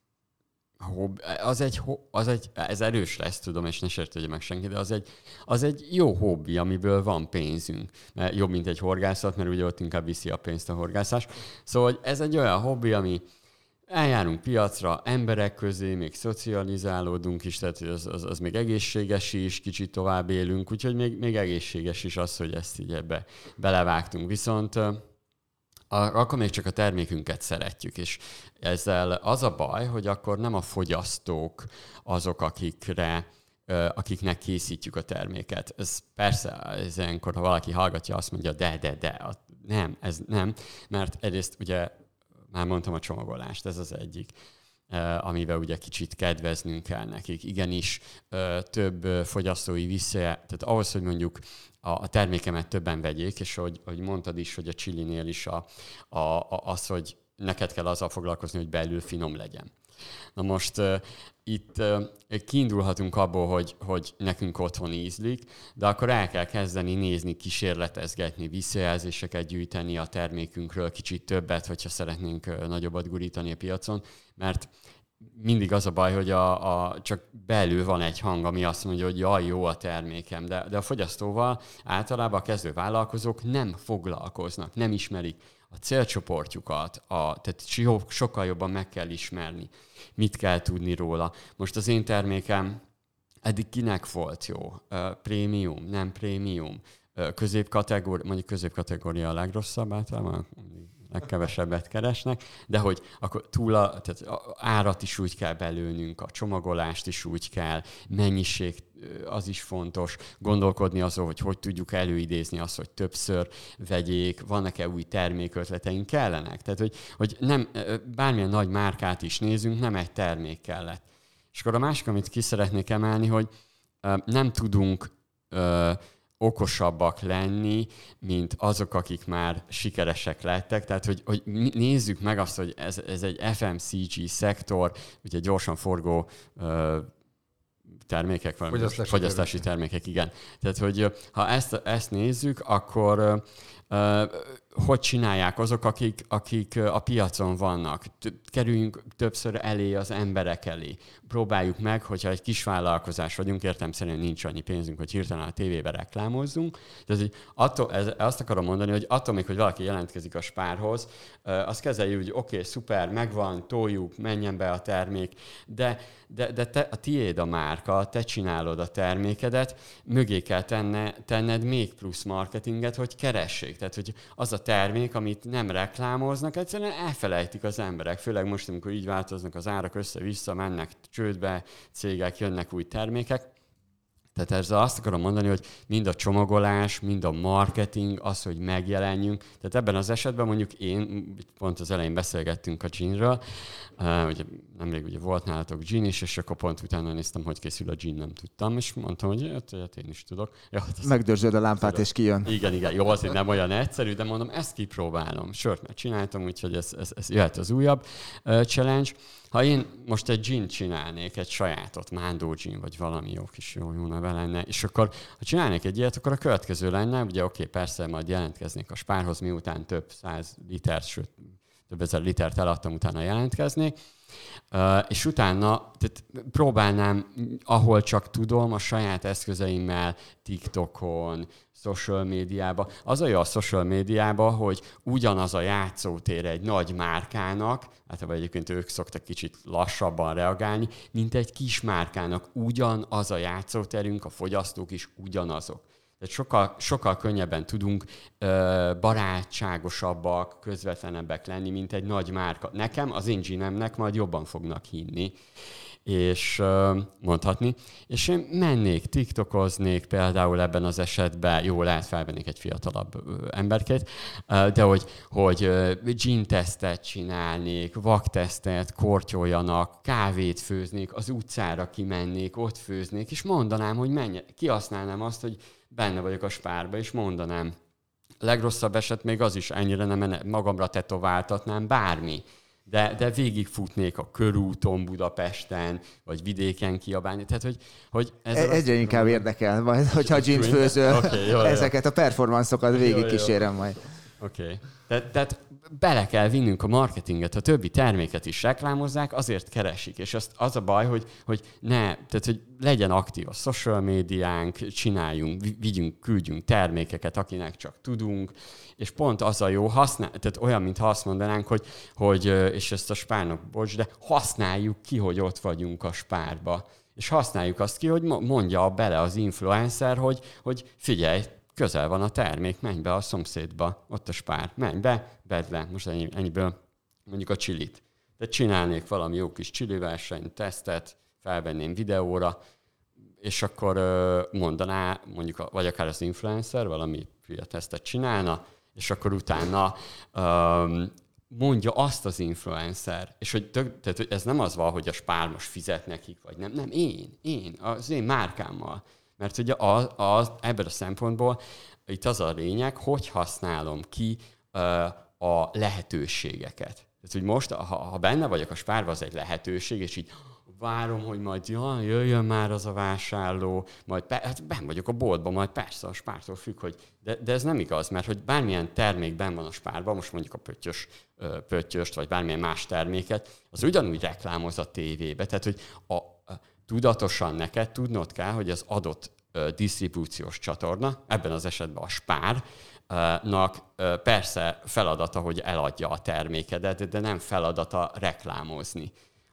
hobb, az egy, az egy, ez erős lesz, tudom, és ne sértődje meg senki, de az egy, az egy jó hobbi, amiből van pénzünk. Mert jobb, mint egy horgászat, mert ugye ott inkább viszi a pénzt a horgászás. Szóval ez egy olyan hobbi, ami eljárunk piacra, emberek közé, még szocializálódunk is, tehát az, az, az még egészséges is, kicsit tovább élünk, úgyhogy még, még egészséges is az, hogy ezt így ebbe belevágtunk. Viszont akkor még csak a termékünket szeretjük, és ezzel az a baj, hogy akkor nem a fogyasztók azok, akikre akiknek készítjük a terméket. Ez persze, ez ilyenkor, ha valaki hallgatja, azt mondja, de, de, de, nem, ez nem, mert egyrészt ugye már mondtam a csomagolást, ez az egyik amivel ugye kicsit kedveznünk kell nekik. Igenis, több fogyasztói vissza, tehát ahhoz, hogy mondjuk a, termékemet többen vegyék, és hogy, hogy mondtad is, hogy a csilinél is a, a, a, az, hogy neked kell azzal foglalkozni, hogy belül finom legyen. Na most uh, itt uh, kiindulhatunk abból, hogy, hogy nekünk otthon ízlik, de akkor el kell kezdeni nézni, kísérletezgetni, visszajelzéseket gyűjteni a termékünkről, kicsit többet, hogyha szeretnénk uh, nagyobbat gurítani a piacon, mert mindig az a baj, hogy a, a, csak belül van egy hang, ami azt mondja, hogy jaj, jó a termékem, de, de a fogyasztóval általában a kezdő vállalkozók nem foglalkoznak, nem ismerik a célcsoportjukat, a, tehát sokkal jobban meg kell ismerni, mit kell tudni róla. Most az én termékem eddig kinek volt jó? Prémium, nem prémium? Középkategória, mondjuk középkategória a legrosszabb általában, legkevesebbet keresnek, de hogy akkor túl a, tehát a árat is úgy kell belőnünk, a csomagolást is úgy kell, mennyiség az is fontos, gondolkodni azon, hogy hogy tudjuk előidézni azt, hogy többször vegyék, vannak-e új termékötleteink, kellenek. Tehát, hogy, hogy nem, bármilyen nagy márkát is nézünk, nem egy termék kellett. És akkor a másik, amit ki szeretnék emelni, hogy nem tudunk okosabbak lenni, mint azok, akik már sikeresek lettek. Tehát, hogy, hogy nézzük meg azt, hogy ez, ez egy FMCG szektor, ugye gyorsan forgó termékek, vagy fogyasztási, fogyasztási termékek, igen. Tehát, hogy ha ezt, ezt nézzük, akkor hogy csinálják azok, akik, akik a piacon vannak. Kerüljünk többször elé az emberek elé. Próbáljuk meg, hogyha egy kis vállalkozás vagyunk, értem szerint nincs annyi pénzünk, hogy hirtelen a tévébe reklámozzunk. De ez, attól, ez, azt akarom mondani, hogy attól még, hogy valaki jelentkezik a spárhoz, azt kezeljük, hogy oké, okay, szuper, megvan, toljuk, menjen be a termék, de, de, de te, a tiéd a márka, te csinálod a termékedet, mögé kell tenne, tenned még plusz marketinget, hogy keressék. Tehát, hogy az a termék, amit nem reklámoznak, egyszerűen elfelejtik az emberek, főleg most, amikor így változnak az árak össze-vissza, mennek csődbe, cégek, jönnek új termékek. Tehát ezzel azt akarom mondani, hogy mind a csomagolás, mind a marketing, az, hogy megjelenjünk. Tehát ebben az esetben mondjuk én, pont az elején beszélgettünk a ginről, uh, ugye nemrég ugye volt nálatok gin is, és akkor pont utána néztem, hogy készül a gin, nem tudtam, és mondtam, hogy hát, hát én is tudok. Ja, hát Megdörzsöd a lámpát, tudok. és kijön. Igen, igen, jó, azért nem olyan egyszerű, de mondom, ezt kipróbálom. Sört már csináltam, úgyhogy ez, ez, ez jöhet az újabb uh, challenge. Ha én most egy gin csinálnék, egy sajátot, mándó gin, vagy valami jó kis jó, jó neve lenne, és akkor ha csinálnék egy ilyet, akkor a következő lenne, ugye oké, okay, persze majd jelentkeznék a spárhoz, miután több száz liter, sőt több ezer litert eladtam, utána jelentkeznék. És utána tehát próbálnám, ahol csak tudom, a saját eszközeimmel, TikTokon, social médiába. Az a jó a social médiába, hogy ugyanaz a játszótér egy nagy márkának, hát egyébként ők szoktak kicsit lassabban reagálni, mint egy kis márkának. Ugyanaz a játszóterünk, a fogyasztók is ugyanazok. Tehát sokkal, sokkal könnyebben tudunk ö, barátságosabbak, közvetlenebbek lenni, mint egy nagy márka. Nekem, az én zsinemnek majd jobban fognak hinni és mondhatni, és én mennék, tiktokoznék például ebben az esetben, jó, lehet felvennék egy fiatalabb emberkét, de hogy, hogy gin tesztet csinálnék, vaktesztet, kortyoljanak, kávét főznék, az utcára kimennék, ott főznék, és mondanám, hogy menj, kihasználnám azt, hogy benne vagyok a spárba, és mondanám. Legrosszabb eset még az is, ennyire nem magamra tetováltatnám, bármi de, de végigfutnék a körúton Budapesten, vagy vidéken kiabálni. Tehát, hogy, hogy ez e- Egyre inkább érdekel majd, hogyha gin főzöl, okay, jó, ezeket a performanszokat végig kísérem majd. Oké. Okay. Tehát, bele kell vinnünk a marketinget, a többi terméket is reklámozzák, azért keresik. És azt, az a baj, hogy, hogy ne, tehát hogy legyen aktív a social médiánk, csináljunk, vigyünk, küldjünk termékeket, akinek csak tudunk, és pont az a jó, használ, tehát olyan, mintha azt mondanánk, hogy, hogy és ezt a spárnak, bocs, de használjuk ki, hogy ott vagyunk a spárba. És használjuk azt ki, hogy mondja bele az influencer, hogy, hogy figyelj, közel van a termék, menj be a szomszédba, ott a spár, menj be, vedd le, most ennyi, ennyiből mondjuk a csilit. De csinálnék valami jó kis csili verseny, tesztet, felvenném videóra, és akkor mondaná, mondjuk, vagy akár az influencer valami hülye tesztet csinálna, és akkor utána um, mondja azt az influencer, és hogy, tök, tehát, hogy ez nem az van, hogy a spár most fizet nekik, vagy nem, nem, én, én, az én márkámmal. Mert ugye az, az, ebből a szempontból itt az a lényeg, hogy használom ki a lehetőségeket. Tehát, hogy most, ha, ha benne vagyok a spárba, az egy lehetőség, és így várom, hogy majd ja, jöjjön már az a vásárló, majd pe- hát ben vagyok a boltban, majd persze a spártól függ, hogy de, de ez nem igaz, mert hogy bármilyen termék ben van a spárban, most mondjuk a pöttyös, pöttyöst, vagy bármilyen más terméket, az ugyanúgy reklámoz a tévébe. Tehát, hogy a tudatosan neked tudnod kell, hogy az adott disztribúciós csatorna, ebben az esetben a spár, nak persze feladata, hogy eladja a termékedet, de nem feladata reklámozni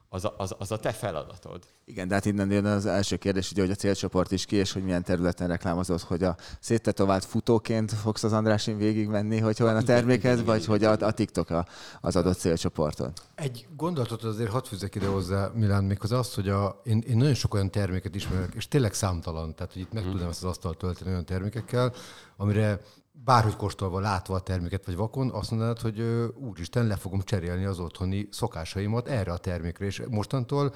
az a, az, az a te feladatod. Igen, de hát innen jön az első kérdés, ugye, hogy a célcsoport is ki, és hogy milyen területen reklámozod, hogy a széttetovált futóként fogsz az Andrásin végigmenni, hogy olyan a terméked, vagy hogy a, a TikTok a, az adott célcsoporton. Egy gondolatot azért hadd fűzek ide hozzá, Milán, még az az, hogy a, én, én nagyon sok olyan terméket ismerek, és tényleg számtalan, tehát hogy itt meg hmm. tudom ezt az asztalt tölteni olyan termékekkel, amire bárhogy kóstolva, látva a terméket, vagy vakon, azt mondanád, hogy úristen, le fogom cserélni az otthoni szokásaimat erre a termékre, és mostantól,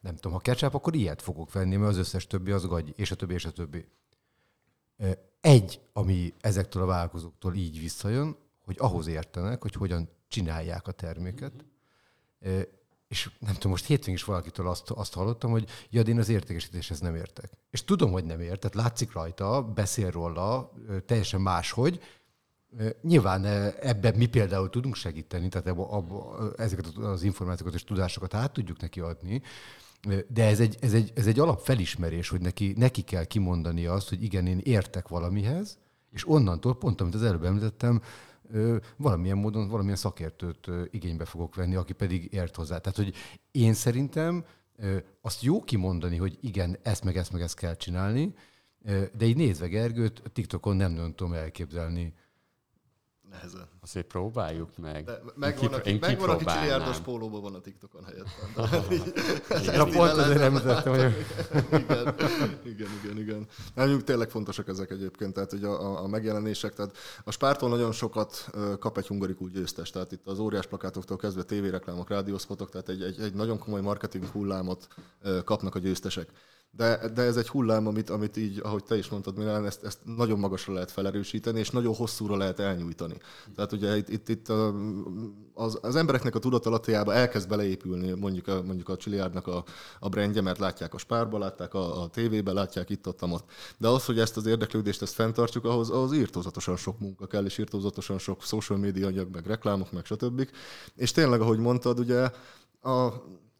nem tudom, ha ketchup, akkor ilyet fogok venni, mert az összes többi az gagy, és a többi, és a többi. Egy, ami ezektől a vállalkozóktól így visszajön, hogy ahhoz értenek, hogy hogyan csinálják a terméket, és nem tudom, most hétvégén is valakitől azt, azt hallottam, hogy ja, én az értékesítéshez nem értek. És tudom, hogy nem ért, tehát látszik rajta, beszél róla, teljesen máshogy. Nyilván ebben mi például tudunk segíteni, tehát ebbe, abba, ezeket az információkat és tudásokat át tudjuk neki adni, de ez egy, ez egy, ez egy alapfelismerés, hogy neki, neki kell kimondani azt, hogy igen, én értek valamihez, és onnantól, pont amit az előbb említettem, valamilyen módon valamilyen szakértőt igénybe fogok venni, aki pedig ért hozzá. Tehát, hogy én szerintem azt jó kimondani, hogy igen, ezt meg ezt meg ezt kell csinálni, de így nézve Gergőt, TikTokon nem nagyon tudom elképzelni, nehezen. Azért próbáljuk meg. De megvan, aki, megvan aki csiliárdos pólóban van a TikTokon helyettem. Na pont azért nem hogy... igen, igen, igen, igen. Nem, tényleg fontosak ezek egyébként, tehát hogy a, a, megjelenések, tehát a Spártól nagyon sokat kap egy hungarikú győztes, tehát itt az óriás plakátoktól kezdve tévéreklámok, rádiószpotok, tehát egy, egy, egy nagyon komoly marketing hullámot kapnak a győztesek De, de ez egy hullám, amit, amit így, ahogy te is mondtad, Milán, ezt, ezt nagyon magasra lehet felerősíteni, és nagyon hosszúra lehet elnyújtani. Tehát ugye itt, itt, itt az, az embereknek a tudatalattjába elkezd beleépülni mondjuk a, mondjuk a Csiliárdnak a, a brandje, mert látják a spárba, látják a, a tévébe, látják itt ott, ott. De az, hogy ezt az érdeklődést ezt fenntartjuk, ahhoz, ahhoz írtózatosan sok munka kell, és írtózatosan sok social media anyag, meg reklámok, meg stb. És tényleg, ahogy mondtad, ugye a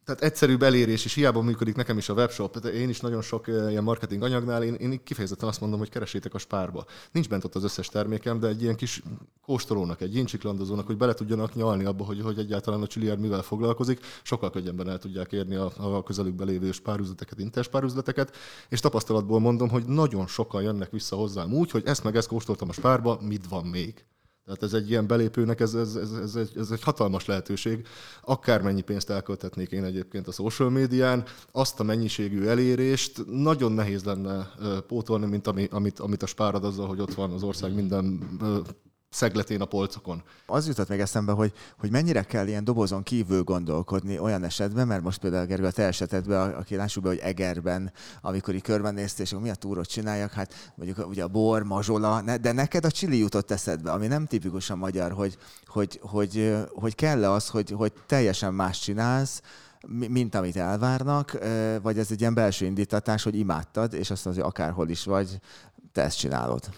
tehát egyszerűbb elérés, és hiába működik nekem is a webshop, tehát én is nagyon sok eh, ilyen marketing anyagnál, én, én kifejezetten azt mondom, hogy keresétek a spárba. Nincs bent ott az összes termékem, de egy ilyen kis kóstolónak, egy incsiklandozónak, hogy bele tudjanak nyalni abba, hogy, hogy egyáltalán a Csiliard mivel foglalkozik, sokkal könnyebben el tudják érni a, a közelükbe lévő spárüzleteket, interspárüzleteket, és tapasztalatból mondom, hogy nagyon sokan jönnek vissza hozzám úgy, hogy ezt meg ezt kóstoltam a spárba, mit van még. Tehát ez egy ilyen belépőnek, ez, ez, ez, ez, egy, ez egy hatalmas lehetőség. Akármennyi pénzt elkölthetnék én egyébként a social médián, azt a mennyiségű elérést nagyon nehéz lenne pótolni, mint ami, amit, amit a spárad azzal, hogy ott van az ország minden szegletén a polcokon. Az jutott még eszembe, hogy, hogy mennyire kell ilyen dobozon kívül gondolkodni olyan esetben, mert most például Gergő a te esetedben, aki lássuk be, hogy Egerben, amikor így körbenéztél, és mi a túrot csináljak, hát mondjuk ugye a bor, mazsola, de neked a csili jutott eszedbe, ami nem tipikusan magyar, hogy, hogy, hogy, hogy kell az, hogy, hogy teljesen más csinálsz, mint amit elvárnak, vagy ez egy ilyen belső indítatás, hogy imádtad, és azt az, hogy akárhol is vagy, te ezt csinálod.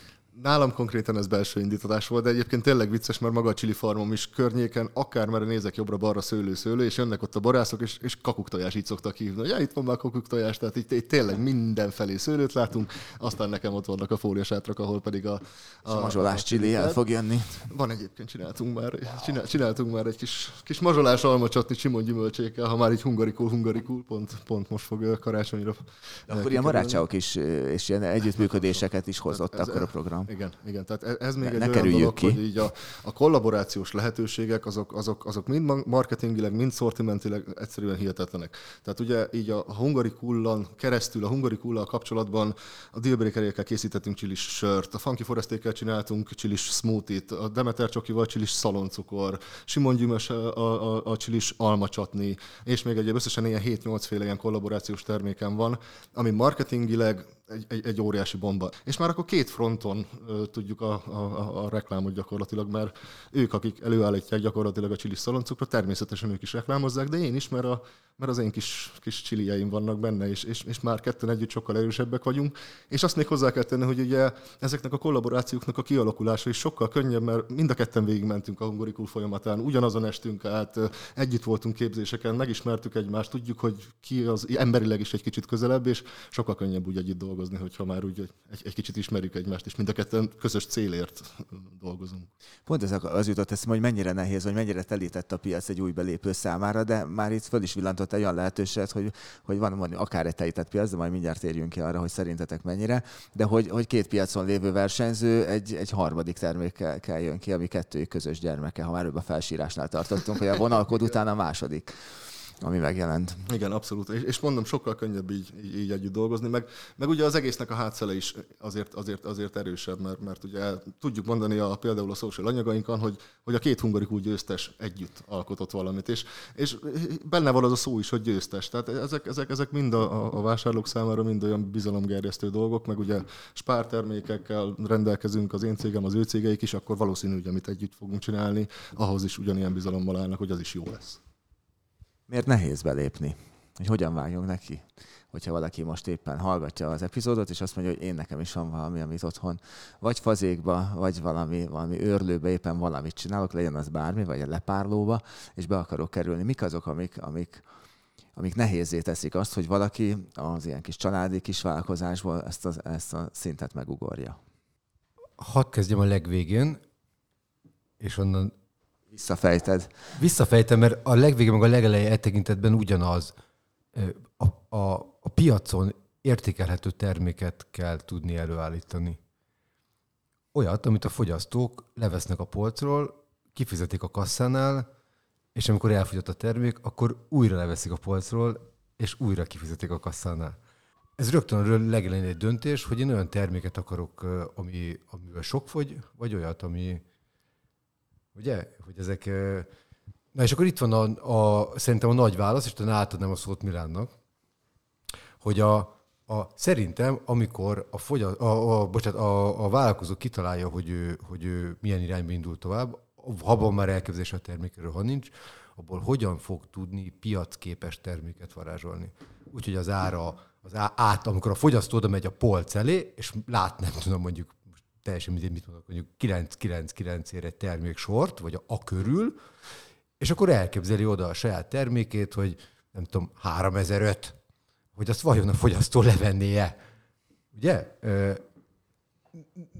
Nálam konkrétan ez belső indítatás volt, de egyébként tényleg vicces, mert maga a chili farmom is környéken, akármerre nézek jobbra-balra szőlő-szőlő, és jönnek ott a borászok, és, és kakuktojás így szoktak hívni. Ja, itt van már kakuktojás, tehát itt, itt tényleg mindenfelé szőlőt látunk, aztán nekem ott vannak a fóliasátrak, ahol pedig a... A, a mazsolás chili el fog jönni. Van egyébként, csináltunk már, csinál, csináltunk már egy kis, kis mazsolás almacsatni csimon gyümölcsékkel, ha már így hungarikul, hungarikul, pont, pont most fog karácsonyra. De akkor ilyen barátságok is, és ilyen együttműködéseket is hozott ez, akkor a program. Igen, igen. Tehát e- ez még ne, egy ne olyan dolog, ki. hogy így a, a kollaborációs lehetőségek, azok, azok, azok mind marketingileg, mind szortimentileg egyszerűen hihetetlenek. Tehát ugye így a Hungary Kullan keresztül, a Hungary Kullal kapcsolatban a Dealbreakerékkel készítettünk csilis sört, a Funky Forestékkel csináltunk csilis smoothie-t, a Demeter Csokival csilis szaloncukor, Simon Gyümös a, a, a csilis almacsatni, és még egy összesen ilyen 7-8 féle ilyen kollaborációs terméken van, ami marketingileg egy, egy, egy óriási bomba. És már akkor két fronton ö, tudjuk a, a, a reklámot gyakorlatilag, mert ők, akik előállítják gyakorlatilag a csili szaloncukrot, természetesen ők is reklámozzák, de én is, mert, a, mert az én kis, kis csilieim vannak benne, és, és, és már ketten együtt sokkal erősebbek vagyunk. És azt még hozzá kell tenni, hogy ugye ezeknek a kollaborációknak a kialakulása is sokkal könnyebb, mert mind a ketten végigmentünk a hungorikul folyamatán, ugyanazon estünk át, együtt voltunk képzéseken, megismertük egymást, tudjuk, hogy ki az emberileg is egy kicsit közelebb, és sokkal könnyebb úgy együtt dolgozni dolgozni, hogyha már úgy egy, egy kicsit ismerjük egymást, és mind a ketten közös célért dolgozunk. Pont ez az jutott eszembe, hogy mennyire nehéz, vagy mennyire telített a piac egy új belépő számára, de már itt föl is villantott egy olyan lehetőséget, hogy, hogy van, van akár egy telített piac, de majd mindjárt térjünk ki arra, hogy szerintetek mennyire, de hogy, hogy két piacon lévő versenyző egy, egy harmadik termékkel kell jön ki, ami kettőjük közös gyermeke, ha már a felsírásnál tartottunk, hogy a vonalkod után a második ami megjelent. Igen, abszolút. És, és mondom, sokkal könnyebb így, így, így együtt dolgozni, meg, meg ugye az egésznek a hátszele is azért, azért, azért erősebb, mert, mert ugye tudjuk mondani a, például a social anyagainkon, hogy, hogy a két hungarikú győztes együtt alkotott valamit, és, és benne van az a szó is, hogy győztes. Tehát ezek, ezek, ezek mind a, a vásárlók számára mind olyan bizalomgerjesztő dolgok, meg ugye spártermékekkel rendelkezünk, az én cégem, az ő cégeik is, akkor valószínű, hogy amit együtt fogunk csinálni, ahhoz is ugyanilyen bizalommal állnak, hogy az is jó lesz. Miért nehéz belépni? Hogy hogyan vágjunk neki? Hogyha valaki most éppen hallgatja az epizódot, és azt mondja, hogy én nekem is van valami, amit otthon vagy fazékba, vagy valami, valami őrlőbe éppen valamit csinálok, legyen az bármi, vagy a lepárlóba, és be akarok kerülni. Mik azok, amik, amik, amik nehézé teszik azt, hogy valaki az ilyen kis családi kis vállalkozásból ezt a, ezt a szintet megugorja? Hadd kezdjem a legvégén, és onnan Visszafejted. Visszafejtem, mert a legvégén meg a legeleje e tekintetben ugyanaz. A, a, a piacon értékelhető terméket kell tudni előállítani. Olyat, amit a fogyasztók levesznek a polcról, kifizetik a kasszánál, és amikor elfogyott a termék, akkor újra leveszik a polcról, és újra kifizetik a kasszánál. Ez rögtön legelején egy döntés, hogy én olyan terméket akarok, ami, amivel sok fogy, vagy olyat, ami, Ugye? Hogy ezek... Na és akkor itt van a, a, szerintem a nagy válasz, és talán átadnám a szót Milánnak, hogy a, A, szerintem, amikor a, fogya, a, a, bocsánat, a, a vállalkozó kitalálja, hogy ő, hogy ő milyen irányba indul tovább, ha van már elképzelés a termékről, ha nincs, abból hogyan fog tudni piacképes terméket varázsolni. Úgyhogy az ára, az át, amikor a fogyasztó oda megy a polc elé, és lát, nem tudom, mondjuk teljesen mindegy, mit mondok, mondjuk 999 ér egy termék sort, vagy a, a körül, és akkor elképzeli oda a saját termékét, hogy nem tudom, 3005, hogy azt vajon a fogyasztó levennie. Ugye?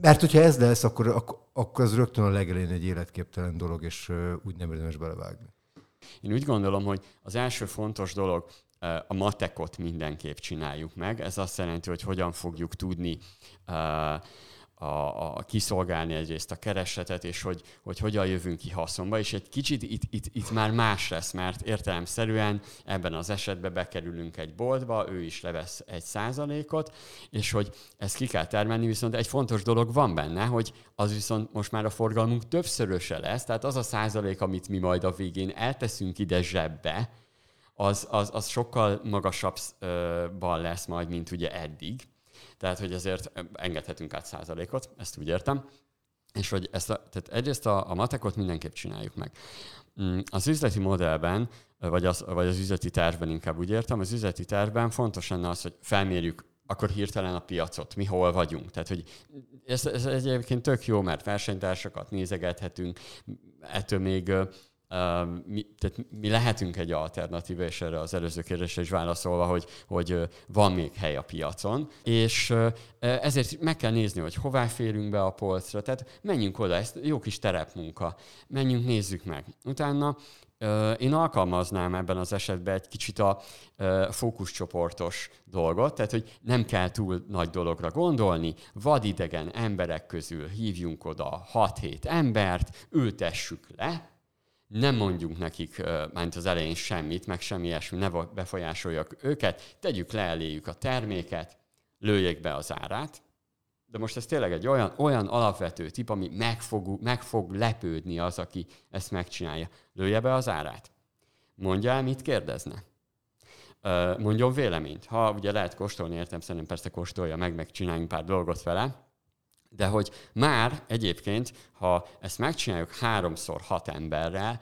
Mert hogyha ez lesz, akkor, akkor az rögtön a legelején egy életképtelen dolog, és úgy nem érdemes belevágni. Én úgy gondolom, hogy az első fontos dolog, a matekot mindenképp csináljuk meg. Ez azt jelenti, hogy hogyan fogjuk tudni a, a kiszolgálni egyrészt a keresetet, és hogy, hogy hogyan jövünk ki haszonba, és egy kicsit itt, itt, itt már más lesz, mert értelemszerűen ebben az esetben bekerülünk egy boltba, ő is levesz egy százalékot, és hogy ezt ki kell termelni, viszont egy fontos dolog van benne, hogy az viszont most már a forgalmunk többszöröse lesz, tehát az a százalék, amit mi majd a végén elteszünk ide zsebbe, az, az, az sokkal magasabbban lesz majd, mint ugye eddig tehát, hogy ezért engedhetünk át százalékot, ezt úgy értem. És hogy ezt a, tehát egyrészt a, a matekot mindenképp csináljuk meg. Mm, az üzleti modellben, vagy az, vagy az üzleti tervben inkább úgy értem, az üzleti tervben fontos lenne az, hogy felmérjük akkor hirtelen a piacot, mi hol vagyunk. Tehát, hogy ez, ez egyébként tök jó, mert versenytársakat nézegethetünk, ettől még mi, tehát mi lehetünk egy alternatíva, és erre az előző kérdésre is válaszolva, hogy, hogy van még hely a piacon, és ezért meg kell nézni, hogy hová férünk be a polcra, tehát menjünk oda, ez jó kis terepmunka, menjünk, nézzük meg. Utána én alkalmaznám ebben az esetben egy kicsit a fókuszcsoportos dolgot, tehát hogy nem kell túl nagy dologra gondolni, vadidegen emberek közül hívjunk oda 6-7 embert, ültessük le, nem mondjunk nekik mint az elején semmit, meg semmi ilyesmi, ne befolyásoljak őket, tegyük le eléjük a terméket, lőjék be az árát, de most ez tényleg egy olyan, olyan alapvető tip, ami meg fog, meg fog lepődni az, aki ezt megcsinálja. Lője be az árát. Mondja el, mit kérdezne. Mondjon véleményt. Ha ugye lehet kóstolni, értem, szerintem persze kóstolja meg, meg csináljunk pár dolgot vele, de hogy már egyébként, ha ezt megcsináljuk háromszor hat emberrel,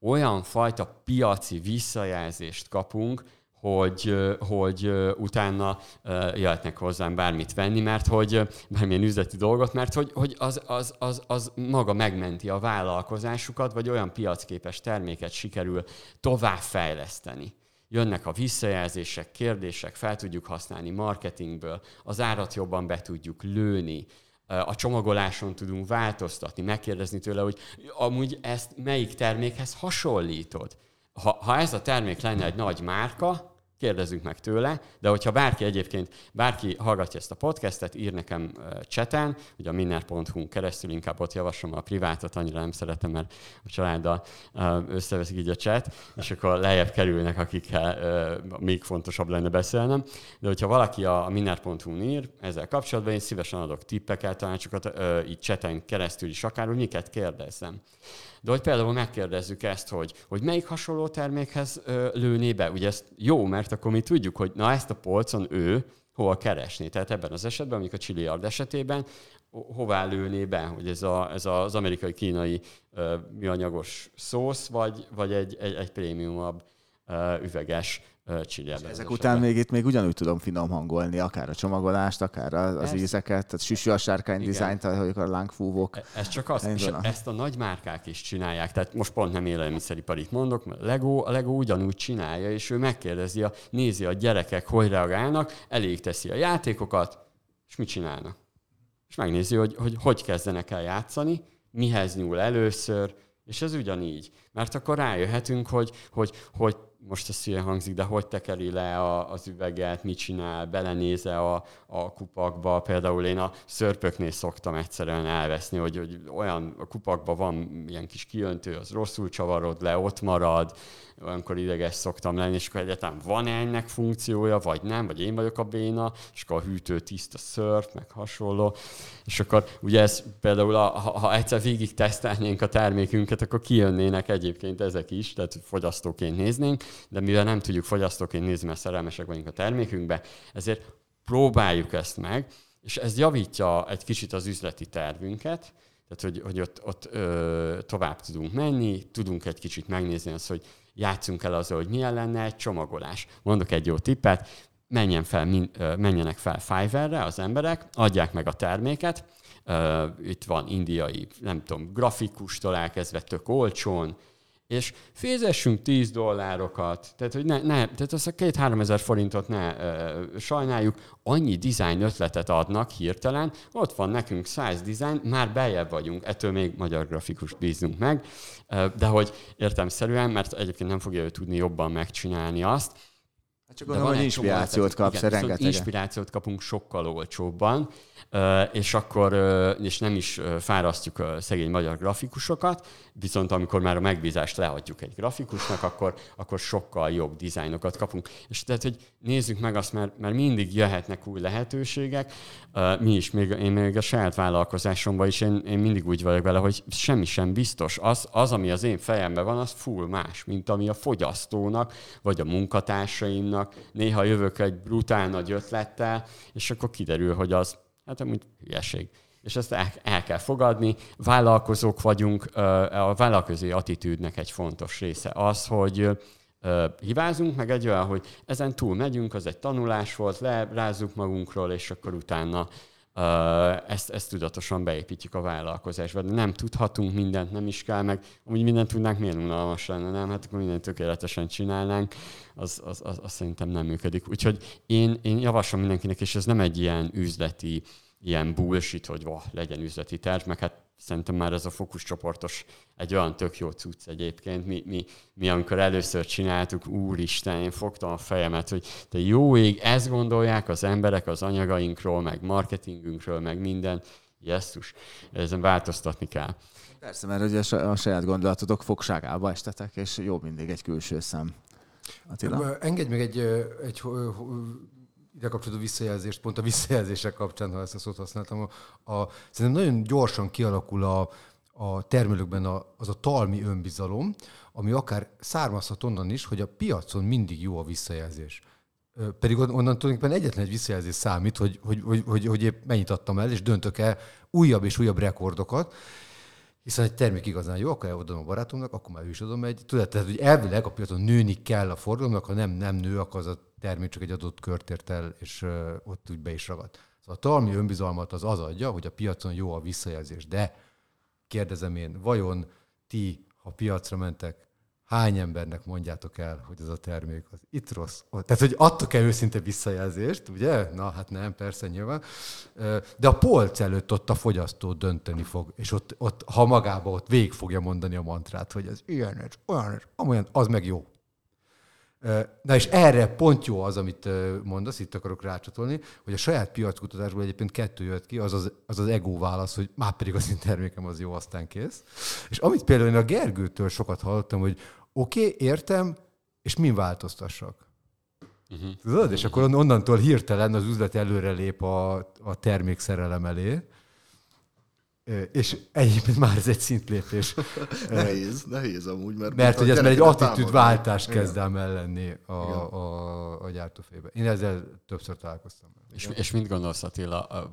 olyan fajta piaci visszajelzést kapunk, hogy, hogy utána jöhetnek hozzám bármit venni, mert hogy bármilyen üzleti dolgot, mert hogy, hogy az, az, az, az maga megmenti a vállalkozásukat, vagy olyan piacképes terméket sikerül továbbfejleszteni. Jönnek a visszajelzések, kérdések, fel tudjuk használni marketingből, az árat jobban be tudjuk lőni, a csomagoláson tudunk változtatni, megkérdezni tőle, hogy amúgy ezt melyik termékhez hasonlítod. Ha, ha ez a termék lenne egy nagy márka, kérdezzünk meg tőle, de hogyha bárki egyébként, bárki hallgatja ezt a podcastet, ír nekem cseten, ugye a minner.hu keresztül inkább ott javaslom a privátot, annyira nem szeretem, mert a családdal összeveszik így a chat, és akkor lejjebb kerülnek, akikkel még fontosabb lenne beszélnem. De hogyha valaki a minner.hu ír ezzel kapcsolatban, én szívesen adok tippeket, tanácsokat, így cseten keresztül is akár, hogy miket kérdezzem. De hogy például megkérdezzük ezt, hogy, hogy melyik hasonló termékhez ö, lőné be, ugye ez jó, mert akkor mi tudjuk, hogy na ezt a polcon ő hol keresni. Tehát ebben az esetben, mondjuk a Chiliard esetében, hová lőné be, hogy ez, a, ez az amerikai-kínai műanyagos szósz, vagy, vagy egy, egy, egy prémiumabb üveges csinyelben. Ezek után még itt még ugyanúgy tudom finom hangolni, akár a csomagolást, akár az ez, ízeket, tehát süsű a sárkány dizájnt, ahogy a lángfúvók. E, ez csak az, és ezt a nagy márkák is csinálják, tehát most pont nem élelmiszeriparit mondok, mert Lego, a Lego ugyanúgy csinálja, és ő megkérdezi, a, nézi a gyerekek, hogy reagálnak, elég teszi a játékokat, és mit csinálnak. És megnézi, hogy hogy, hogy kezdenek el játszani, mihez nyúl először, és ez ugyanígy. Mert akkor rájöhetünk, hogy, hogy, hogy most ez ilyen hangzik, de hogy tekeri le a, az üveget, mit csinál, belenéze a, a kupakba. Például én a szörpöknél szoktam egyszerűen elveszni, hogy, hogy olyan a kupakban van ilyen kis kiöntő, az rosszul csavarod le, ott marad, olyankor ideges szoktam lenni, és akkor egyetem van-e ennek funkciója, vagy nem, vagy én vagyok a béna, és akkor a hűtő tiszta szörp, meg hasonló. És akkor ugye ez például, a, ha, ha egyszer végig tesztelnénk a termékünket, akkor kijönnének egyébként ezek is, tehát fogyasztóként néznénk, de mivel nem tudjuk fogyasztóként nézni, mert szerelmesek vagyunk a termékünkbe, ezért próbáljuk ezt meg, és ez javítja egy kicsit az üzleti tervünket, tehát hogy, hogy ott, ott ö, tovább tudunk menni, tudunk egy kicsit megnézni azt, hogy játszunk el azzal, hogy milyen lenne egy csomagolás. Mondok egy jó tippet, menjen fel, menjenek fel Fiverr-re az emberek, adják meg a terméket, itt van indiai, nem tudom, grafikustól elkezdve tök olcsón, és fizessünk 10 dollárokat, tehát, hogy ne, ne tehát azt a két-három ezer forintot ne ö, sajnáljuk, annyi design ötletet adnak hirtelen, ott van nekünk 100 design, már bejebb vagyunk, ettől még magyar grafikus bízunk meg, de hogy értemszerűen, mert egyébként nem fogja ő tudni jobban megcsinálni azt, Hát csak gondolom, hogy inspirációt kapsz, igen, rengeteg. Inspirációt kapunk sokkal olcsóbban, és akkor és nem is fárasztjuk a szegény magyar grafikusokat, viszont amikor már a megbízást leadjuk egy grafikusnak, akkor, akkor sokkal jobb dizájnokat kapunk. És tehát, hogy nézzük meg azt, mert, mert mindig jöhetnek új lehetőségek. Mi is, még, én még a saját vállalkozásomban is, én, én mindig úgy vagyok vele, hogy semmi sem biztos. Az, az, ami az én fejemben van, az full más, mint ami a fogyasztónak, vagy a munkatársaimnak. Néha jövök egy brutál nagy ötlettel, és akkor kiderül, hogy az Hát amúgy hülyeség. És ezt el, el kell fogadni. Vállalkozók vagyunk, a vállalkozói attitűdnek egy fontos része az, hogy hibázunk, meg egy olyan, hogy ezen túl megyünk, az egy tanulás volt, lerázzuk magunkról, és akkor utána ezt, ezt tudatosan beépítjük a vállalkozásba. De nem tudhatunk mindent, nem is kell, meg amúgy mindent tudnánk, miért unalmas lenne, nem? Hát akkor mindent tökéletesen csinálnánk, az, az, az, az szerintem nem működik. Úgyhogy én, én javaslom mindenkinek, és ez nem egy ilyen üzleti, ilyen bullshit, hogy va, legyen üzleti terv, meg hát szerintem már ez a fókuszcsoportos egy olyan tök jó cucc egyébként. Mi, mi, mi amikor először csináltuk, úristen, én fogtam a fejemet, hogy te jó ég, ezt gondolják az emberek az anyagainkról, meg marketingünkről, meg minden. Jesszus, ezen változtatni kell. Persze, mert ugye a saját gondolatotok fogságába estetek, és jó mindig egy külső szem. Attila? Engedj meg egy, egy ide kapcsolódó visszajelzést, pont a visszajelzések kapcsán, ha ezt a szót használtam, a, a, szerintem nagyon gyorsan kialakul a, a termelőkben a, az a talmi önbizalom, ami akár származhat onnan is, hogy a piacon mindig jó a visszajelzés. Pedig onnan tulajdonképpen egyetlen egy visszajelzés számít, hogy, hogy, hogy, hogy, hogy épp mennyit adtam el, és döntök-e újabb és újabb rekordokat, hiszen egy termék igazán jó, akkor elodom a barátomnak, akkor már ő is adom egy. Tudod, tehát, hogy elvileg a piacon nőni kell a forgalomnak, ha nem, nem nő, akkor az a termék csak egy adott kört ért el, és ott úgy be is ragad. Szóval a talmi önbizalmat az az adja, hogy a piacon jó a visszajelzés. De kérdezem én, vajon ti, ha piacra mentek, hány embernek mondjátok el, hogy ez a termék az itt rossz? Tehát, hogy adtok el őszinte visszajelzést, ugye? Na, hát nem, persze, nyilván. De a polc előtt ott a fogyasztó dönteni fog, és ott, ott ha magába ott végig fogja mondani a mantrát, hogy ez ilyen, ez olyan, ez amolyan, az meg jó. Na és erre pont jó az, amit mondasz, itt akarok rácsatolni, hogy a saját piackutatásból egyébként kettő jött ki, az az, az, az ego válasz, hogy már pedig az én termékem az jó, aztán kész. És amit például én a Gergőtől sokat hallottam, hogy oké, okay, értem, és min változtassak? Uh-huh. Tudod? És akkor onnantól hirtelen az üzlet előrelép a, a termékszerelem elé, és egyébként már ez egy szintlépés. (laughs) nehéz, nehéz amúgy, mert... Mert hogy ez már egy attitűdváltás kezd el mellenni a, a, a gyártófébe. Én ezzel többször találkoztam. És, és mit gondolsz Attila,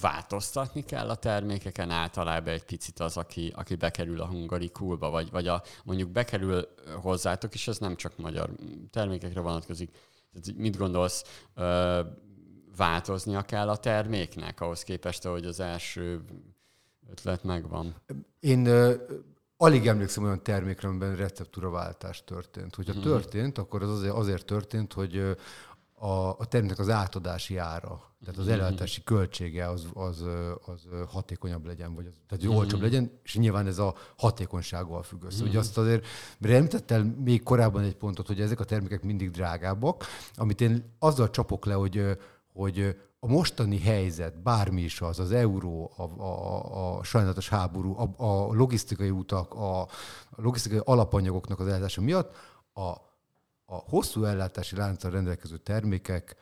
változtatni kell a termékeken általában egy picit az, aki, aki bekerül a hungari kulba, vagy, vagy a, mondjuk bekerül hozzátok, és ez nem csak magyar termékekre vonatkozik. Tehát mit gondolsz, változnia kell a terméknek ahhoz képest, hogy az első ötlet megvan? Én uh, alig emlékszem olyan termékre, amiben receptúraváltás történt. Hogyha uh-huh. történt, akkor az azért, azért történt, hogy a, a terméknek az átadási ára, tehát az mhm. előállítási költsége az, az, az hatékonyabb legyen, vagy az, tehát hogy olcsóbb legyen, és nyilván ez a hatékonysággal függ össze. Ugye azt azért említettel még korábban egy pontot, hogy ezek a termékek mindig drágábbak, amit én azzal csapok le, hogy hogy a mostani helyzet, bármi is az, az euró, a, a, a sajnálatos háború, a, a logisztikai utak, a, a logisztikai alapanyagoknak az ellátása miatt a, a hosszú ellátási lánccal rendelkező termékek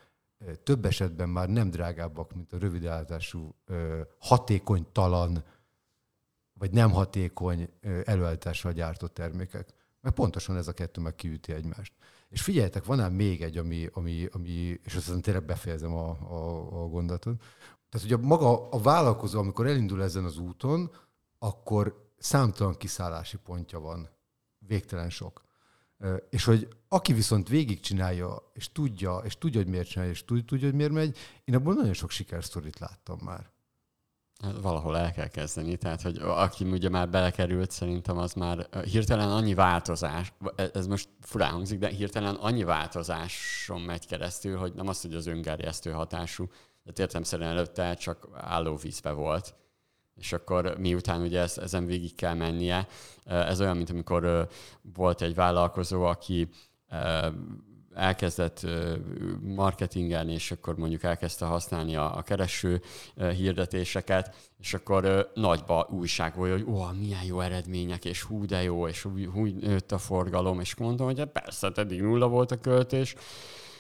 több esetben már nem drágábbak, mint a rövid ellátású, hatékonytalan, vagy nem hatékony előállítással gyártott termékek. Mert pontosan ez a kettő meg kiüti egymást. És figyeljetek, van ám még egy, ami, ami, ami és aztán tényleg befejezem a, a, a gondolatot. Tehát ugye maga a vállalkozó, amikor elindul ezen az úton, akkor számtalan kiszállási pontja van. Végtelen sok. És hogy aki viszont végigcsinálja, és tudja, és tudja, hogy miért csinálja, és tudja, hogy miért megy, én abból nagyon sok sikersztorit láttam már. Hát valahol el kell kezdeni, tehát hogy aki ugye már belekerült, szerintem az már hirtelen annyi változás, ez most furán hangzik, de hirtelen annyi változáson megy keresztül, hogy nem az, hogy az öngerjesztő hatású, de szerint előtte csak állóvízbe volt. És akkor miután ugye ez, ezen végig kell mennie, ez olyan, mint amikor volt egy vállalkozó, aki elkezdett marketingelni, és akkor mondjuk elkezdte használni a, a kereső hirdetéseket, és akkor nagyba újságolja, hogy ó, milyen jó eredmények, és hú, de jó, és hú, hú nőtt a forgalom, és mondom, hogy hát persze, eddig nulla volt a költés,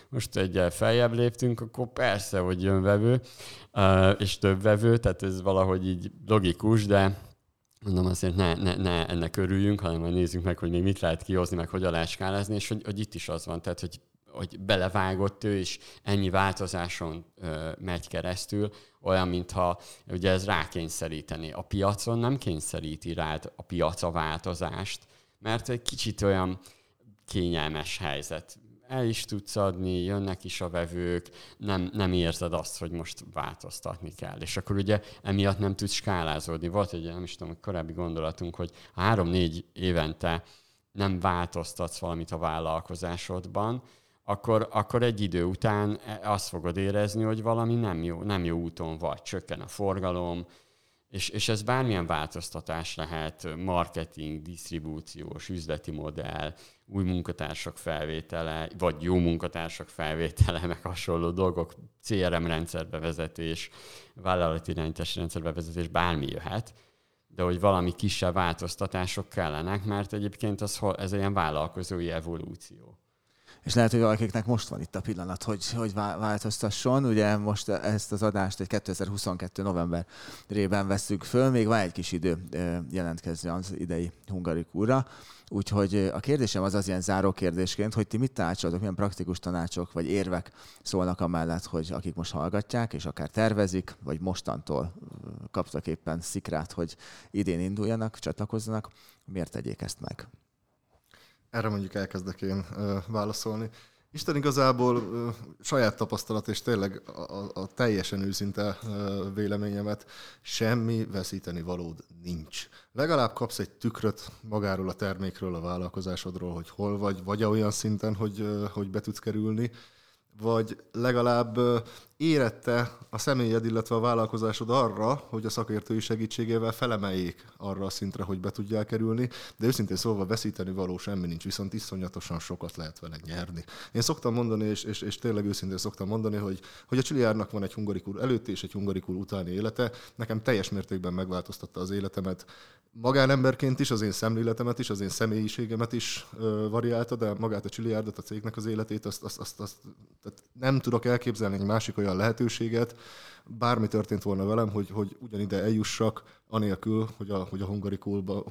most egyel feljebb léptünk, akkor persze, hogy jön vevő, és több vevő, tehát ez valahogy így logikus, de mondom azért ne, ne, ne ennek örüljünk, hanem majd nézzük meg, hogy még mit lehet kihozni, meg hogyan lehet skálázni, és hogy, hogy itt is az van, tehát hogy, hogy belevágott ő, és ennyi változáson ö, megy keresztül, olyan, mintha ugye ez rákényszeríteni. A piacon nem kényszeríti rád a piac a változást, mert egy kicsit olyan kényelmes helyzet el is tudsz adni, jönnek is a vevők, nem, nem érzed azt, hogy most változtatni kell. És akkor ugye emiatt nem tudsz skálázódni. Volt egy, nem is tudom, korábbi gondolatunk, hogy három-négy évente nem változtatsz valamit a vállalkozásodban, akkor, akkor egy idő után azt fogod érezni, hogy valami nem jó, nem jó úton vagy. Csökken a forgalom, és, és ez bármilyen változtatás lehet, marketing, disztribúciós, üzleti modell, új munkatársak felvétele, vagy jó munkatársak felvétele, (laughs) meg hasonló dolgok, CRM rendszerbevezetés, vállalati irányítási rendszerbevezetés, bármi jöhet, de hogy valami kisebb változtatások kellenek, mert egyébként az, ez egy ilyen vállalkozói evolúció és lehet, hogy valakiknek most van itt a pillanat, hogy, hogy változtasson. Ugye most ezt az adást egy 2022. novemberében veszük föl, még van egy kis idő jelentkezni az idei hungarikúra. Úgyhogy a kérdésem az az ilyen záró kérdésként, hogy ti mit tanácsoltok, milyen praktikus tanácsok vagy érvek szólnak amellett, hogy akik most hallgatják, és akár tervezik, vagy mostantól kaptak éppen szikrát, hogy idén induljanak, csatlakozzanak, miért tegyék ezt meg? Erre mondjuk elkezdek én válaszolni. Isten igazából saját tapasztalat, és tényleg a, a, teljesen őszinte véleményemet, semmi veszíteni valód nincs. Legalább kapsz egy tükröt magáról a termékről, a vállalkozásodról, hogy hol vagy, vagy olyan szinten, hogy, hogy be tudsz kerülni, vagy legalább érette a személyed, illetve a vállalkozásod arra, hogy a szakértői segítségével felemeljék arra a szintre, hogy be tudjál kerülni, de őszintén szólva veszíteni való semmi nincs, viszont iszonyatosan sokat lehet vele nyerni. Én szoktam mondani, és, és, és tényleg őszintén szoktam mondani, hogy, hogy a Csiliárnak van egy hungarikul előtti és egy hungarikul utáni élete. Nekem teljes mértékben megváltoztatta az életemet, magánemberként is, az én szemléletemet is, az én személyiségemet is ö, variálta, de magát a Csiliárdot, a cégnek az életét, azt, azt, azt, azt tehát nem tudok elképzelni egy másik olyan lehetőséget, bármi történt volna velem, hogy, hogy ugyanide eljussak, anélkül, hogy a, hogy a hungari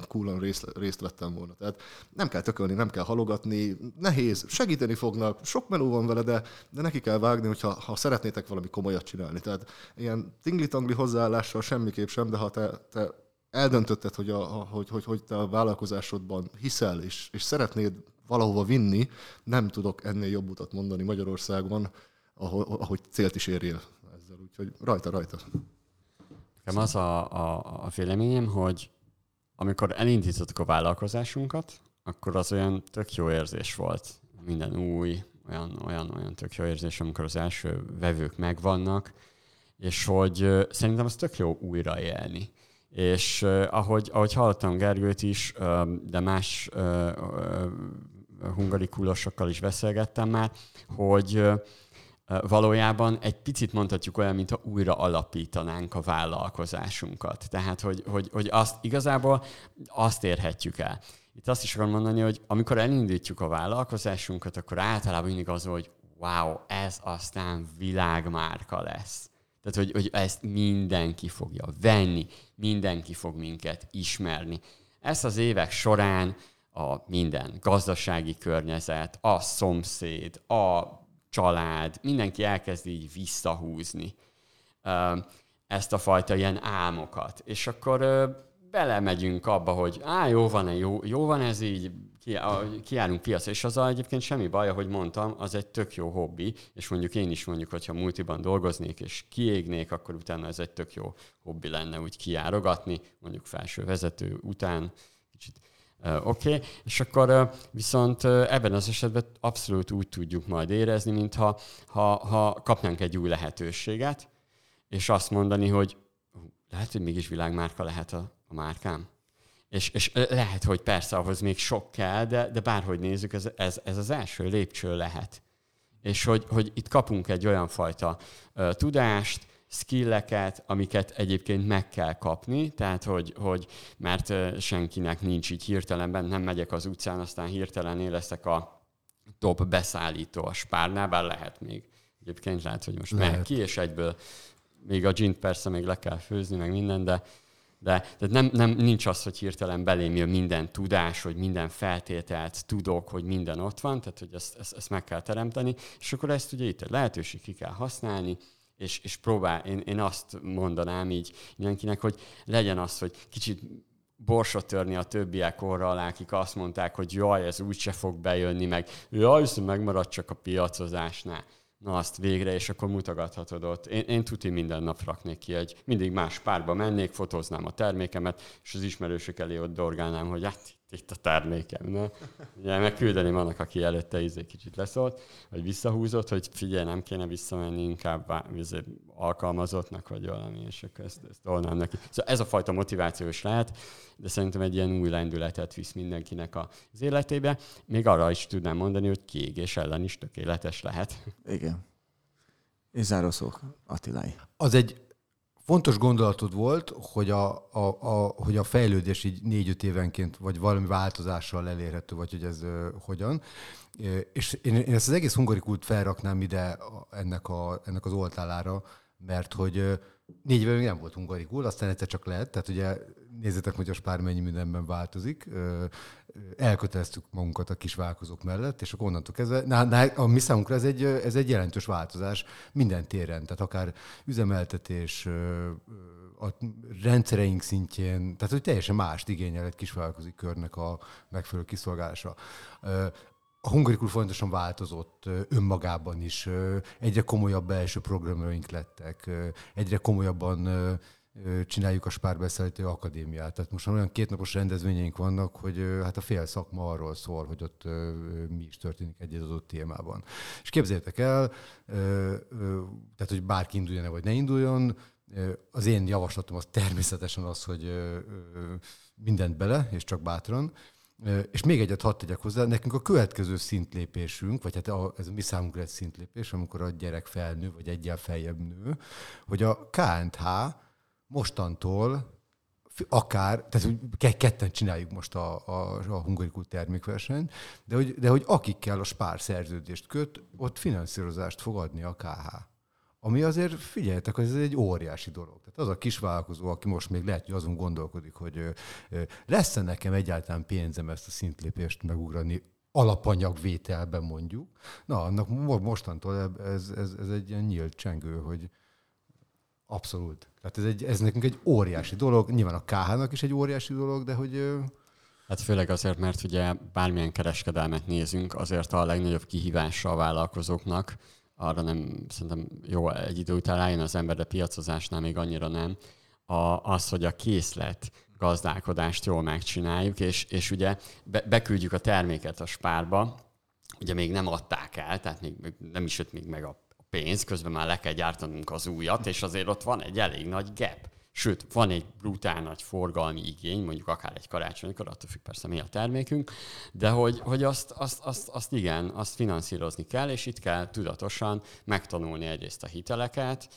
coolon részt, részt vettem volna. Tehát nem kell tökölni, nem kell halogatni, nehéz, segíteni fognak, sok menü van vele, de, de neki kell vágni, hogyha ha szeretnétek valami komolyat csinálni. Tehát ilyen tingli-tangli hozzáállással semmiképp sem, de ha te, te eldöntötted, hogy, a, hogy, hogy, hogy te a vállalkozásodban hiszel, és, és szeretnéd valahova vinni, nem tudok ennél jobb utat mondani Magyarországon, ahogy, ahogy célt is érjél ezzel. Úgyhogy rajta, rajta. Nekem az a, a, a véleményem, hogy amikor elindítottuk a vállalkozásunkat, akkor az olyan tök jó érzés volt. Minden új, olyan, olyan, olyan tök jó érzés, amikor az első vevők megvannak, és hogy szerintem az tök jó újraélni. És ahogy, ahogy hallottam Gergőt is, de más hungarikulosokkal is beszélgettem már, hogy valójában egy picit mondhatjuk olyan, mintha újra alapítanánk a vállalkozásunkat. Tehát, hogy, hogy, hogy azt igazából azt érhetjük el. Itt azt is akarom mondani, hogy amikor elindítjuk a vállalkozásunkat, akkor általában mindig az, hogy wow, ez aztán világmárka lesz. Tehát, hogy, hogy ezt mindenki fogja venni, mindenki fog minket ismerni. Ezt az évek során a minden, gazdasági környezet, a szomszéd, a család, mindenki elkezd így visszahúzni ezt a fajta ilyen álmokat. És akkor belemegyünk abba, hogy á, jó van, jó, jó van ez így, kiállunk piacra, és azzal egyébként semmi baj, ahogy mondtam, az egy tök jó hobbi, és mondjuk én is mondjuk, hogyha multiban dolgoznék, és kiégnék, akkor utána ez egy tök jó hobbi lenne úgy kiárogatni, mondjuk felső vezető után, Oké, okay. és akkor viszont ebben az esetben abszolút úgy tudjuk majd érezni, mintha ha, ha kapnánk egy új lehetőséget, és azt mondani, hogy lehet, hogy mégis világmárka lehet a, a márkám. És, és lehet, hogy persze ahhoz még sok kell, de, de bárhogy nézzük, ez, ez, ez az első lépcső lehet. És hogy, hogy itt kapunk egy olyan fajta uh, tudást, skilleket, amiket egyébként meg kell kapni, tehát hogy, hogy mert senkinek nincs így hirtelenben, nem megyek az utcán, aztán hirtelen leszek a top beszállító a spárnál, bár lehet még. Egyébként lehet, hogy most lehet. megy ki, és egyből még a gint persze még le kell főzni, meg minden, de, de, de nem, nem, nincs az, hogy hirtelen belém jön minden tudás, hogy minden feltételt tudok, hogy minden ott van, tehát hogy ezt, ezt, ezt meg kell teremteni, és akkor ezt ugye itt egy lehetőség ki kell használni, és, és próbál, én, én azt mondanám így mindenkinek, hogy legyen az, hogy kicsit borsot törni a többiek orra alá, akik azt mondták, hogy jaj, ez úgyse fog bejönni, meg jaj, viszont megmarad csak a piacozásnál na azt végre, és akkor mutogathatod ott. Én, én tuti minden nap raknék ki egy, mindig más párba mennék, fotóznám a termékemet, és az ismerősök elé ott dorgálnám, hogy hát itt a termékem. Ne? Ugye megküldeném annak, aki előtte izé kicsit leszólt, vagy visszahúzott, hogy figyelj, nem kéne visszamenni, inkább alkalmazottnak vagy valami, és akkor ezt, ezt neki. Szóval ez a fajta motiváció is lehet, de szerintem egy ilyen új lendületet visz mindenkinek az életébe. Még arra is tudnám mondani, hogy kiégés ellen is tökéletes lehet. Igen. És zárószók, Attilai. Az egy fontos gondolatod volt, hogy a, a, a, hogy a fejlődés így négy-öt évenként, vagy valami változással elérhető, vagy hogy ez uh, hogyan. És én, én ezt az egész hungarikult felraknám ide ennek, a, ennek az oltálára, mert hogy négy éve még nem volt hungarikul, aztán egyszer csak lehet, tehát ugye nézzétek, hogy a spár mennyi mindenben változik. Elköteleztük magunkat a kis vállalkozók mellett, és akkor onnantól kezdve, na, na, a mi számunkra ez egy, ez egy jelentős változás minden téren, tehát akár üzemeltetés, a rendszereink szintjén, tehát hogy teljesen mást igényel egy kisvállalkozói körnek a megfelelő kiszolgálása. A hungarikul fontosan változott önmagában is, egyre komolyabb belső programjaink lettek, egyre komolyabban csináljuk a Spárbeszállító Akadémiát. Tehát most olyan kétnapos rendezvényeink vannak, hogy hát a fél szakma arról szól, hogy ott mi is történik egy adott témában. És képzeljétek el, tehát hogy bárki induljon-e vagy ne induljon, az én javaslatom az természetesen az, hogy mindent bele, és csak bátran. És még egyet hadd tegyek hozzá, nekünk a következő szintlépésünk, vagy hát a, ez a mi számunkra egy szintlépés, amikor a gyerek felnő, vagy egyel feljebb nő, hogy a KNH mostantól akár, tehát hogy ketten csináljuk most a, a, a hungarikus termékversenyt, de hogy, de hogy akikkel a spár szerződést köt, ott finanszírozást fog adni a KH. Ami azért, figyeljetek, ez egy óriási dolog. Tehát az a kisvállalkozó, aki most még lehet, hogy azon gondolkodik, hogy lesz-e nekem egyáltalán pénzem ezt a szintlépést megugrani, alapanyagvételben mondjuk. Na, annak mostantól ez, ez, ez egy ilyen nyílt csengő, hogy, Abszolút. Tehát ez, egy, ez nekünk egy óriási dolog. Nyilván a KH-nak is egy óriási dolog, de hogy... Hát főleg azért, mert ugye bármilyen kereskedelmet nézünk, azért a legnagyobb kihívása a vállalkozóknak, arra nem, szerintem jó, egy idő után rájön az ember, de piacozásnál még annyira nem, a, az, hogy a készlet gazdálkodást jól megcsináljuk, és, és ugye be, beküldjük a terméket a spárba, ugye még nem adták el, tehát még, nem is jött még meg a pénz, közben már le kell gyártanunk az újat, és azért ott van egy elég nagy gap. Sőt, van egy brutál nagy forgalmi igény, mondjuk akár egy karácsonykor, attól függ persze mi a termékünk, de hogy, hogy azt, azt, azt, azt igen, azt finanszírozni kell, és itt kell tudatosan megtanulni egyrészt a hiteleket,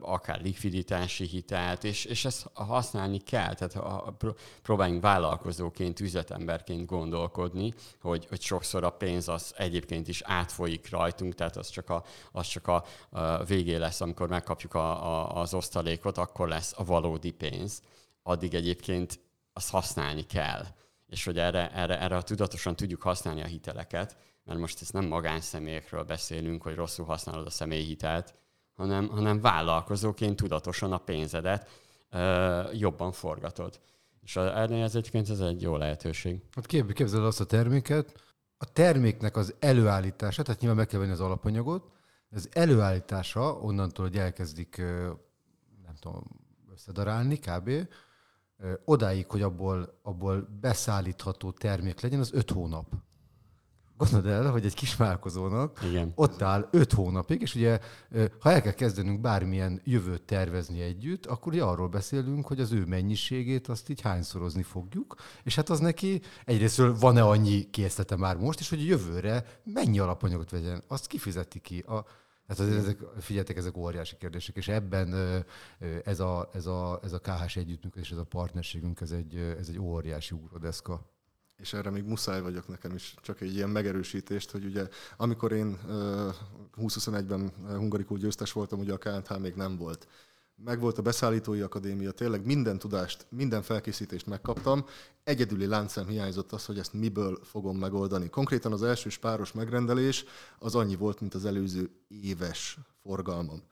akár likviditási hitelt, és, és ezt használni kell. Tehát ha próbáljunk vállalkozóként, üzletemberként gondolkodni, hogy, hogy sokszor a pénz az egyébként is átfolyik rajtunk, tehát az csak a, az csak a, a végé lesz, amikor megkapjuk a, a, az osztalékot, akkor lesz a valódi pénz. Addig egyébként azt használni kell és hogy erre, erre, erre tudatosan tudjuk használni a hiteleket, mert most ezt nem magánszemélyekről beszélünk, hogy rosszul használod a személyi hitelt, hanem, hanem vállalkozóként tudatosan a pénzedet ö, jobban forgatod. És erre ez egyébként ez egy jó lehetőség. Hát képzeld azt a terméket, a terméknek az előállítása, tehát nyilván meg kell venni az alapanyagot, az előállítása onnantól, hogy elkezdik, nem tudom, összedarálni kb., odáig, hogy abból, abból beszállítható termék legyen, az öt hónap. Gondold el, hogy egy kisvállalkozónak Igen. ott áll öt hónapig, és ugye ha el kell kezdenünk bármilyen jövőt tervezni együtt, akkor ugye arról beszélünk, hogy az ő mennyiségét azt így hányszorozni fogjuk, és hát az neki egyrésztről van-e annyi készlete már most, és hogy a jövőre mennyi alapanyagot vegyen, azt kifizeti ki. A, Hát azért ezek, figyeljetek, ezek óriási kérdések, és ebben ez a, ez a, ez a KHS együttműködés, ez a partnerségünk, ez egy, ez egy óriási úrodeszka és erre még muszáj vagyok nekem is, csak egy ilyen megerősítést, hogy ugye amikor én 2021-ben hungarikul győztes voltam, ugye a KNH még nem volt. Megvolt a beszállítói akadémia, tényleg minden tudást, minden felkészítést megkaptam. Egyedüli láncem hiányzott az, hogy ezt miből fogom megoldani. Konkrétan az első páros megrendelés az annyi volt, mint az előző éves forgalmam.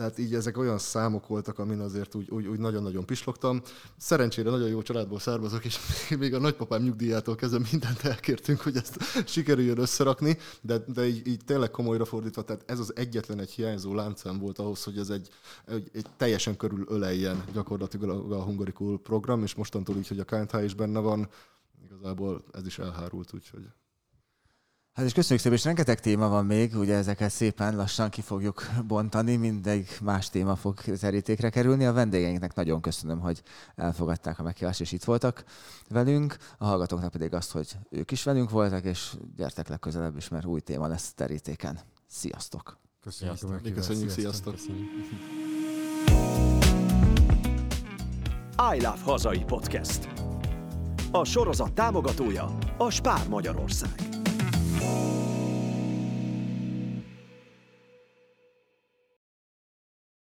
Tehát így ezek olyan számok voltak, amin azért úgy, úgy, úgy nagyon-nagyon pislogtam. Szerencsére nagyon jó családból származok, és még a nagypapám nyugdíjától kezdve mindent elkértünk, hogy ezt sikerüljön összerakni, de, de így, így tényleg komolyra fordítva, tehát ez az egyetlen egy hiányzó láncem volt ahhoz, hogy ez egy, egy, egy teljesen körül öleljen gyakorlatilag a Hungarikul program, és mostantól így, hogy a KNH is benne van, igazából ez is elhárult, úgyhogy Hát és köszönjük szépen, és rengeteg téma van még, ugye ezeket szépen lassan ki fogjuk bontani, mindegy más téma fog terítékre kerülni. A vendégeinknek nagyon köszönöm, hogy elfogadták a meghívást, és itt voltak velünk. A hallgatóknak pedig azt, hogy ők is velünk voltak, és gyertek legközelebb is, mert új téma lesz terítéken. Sziasztok! Köszönjük, sziasztok. köszönjük, sziasztok! sziasztok. I Love Hazai Podcast. A sorozat támogatója a Spár Magyarország. you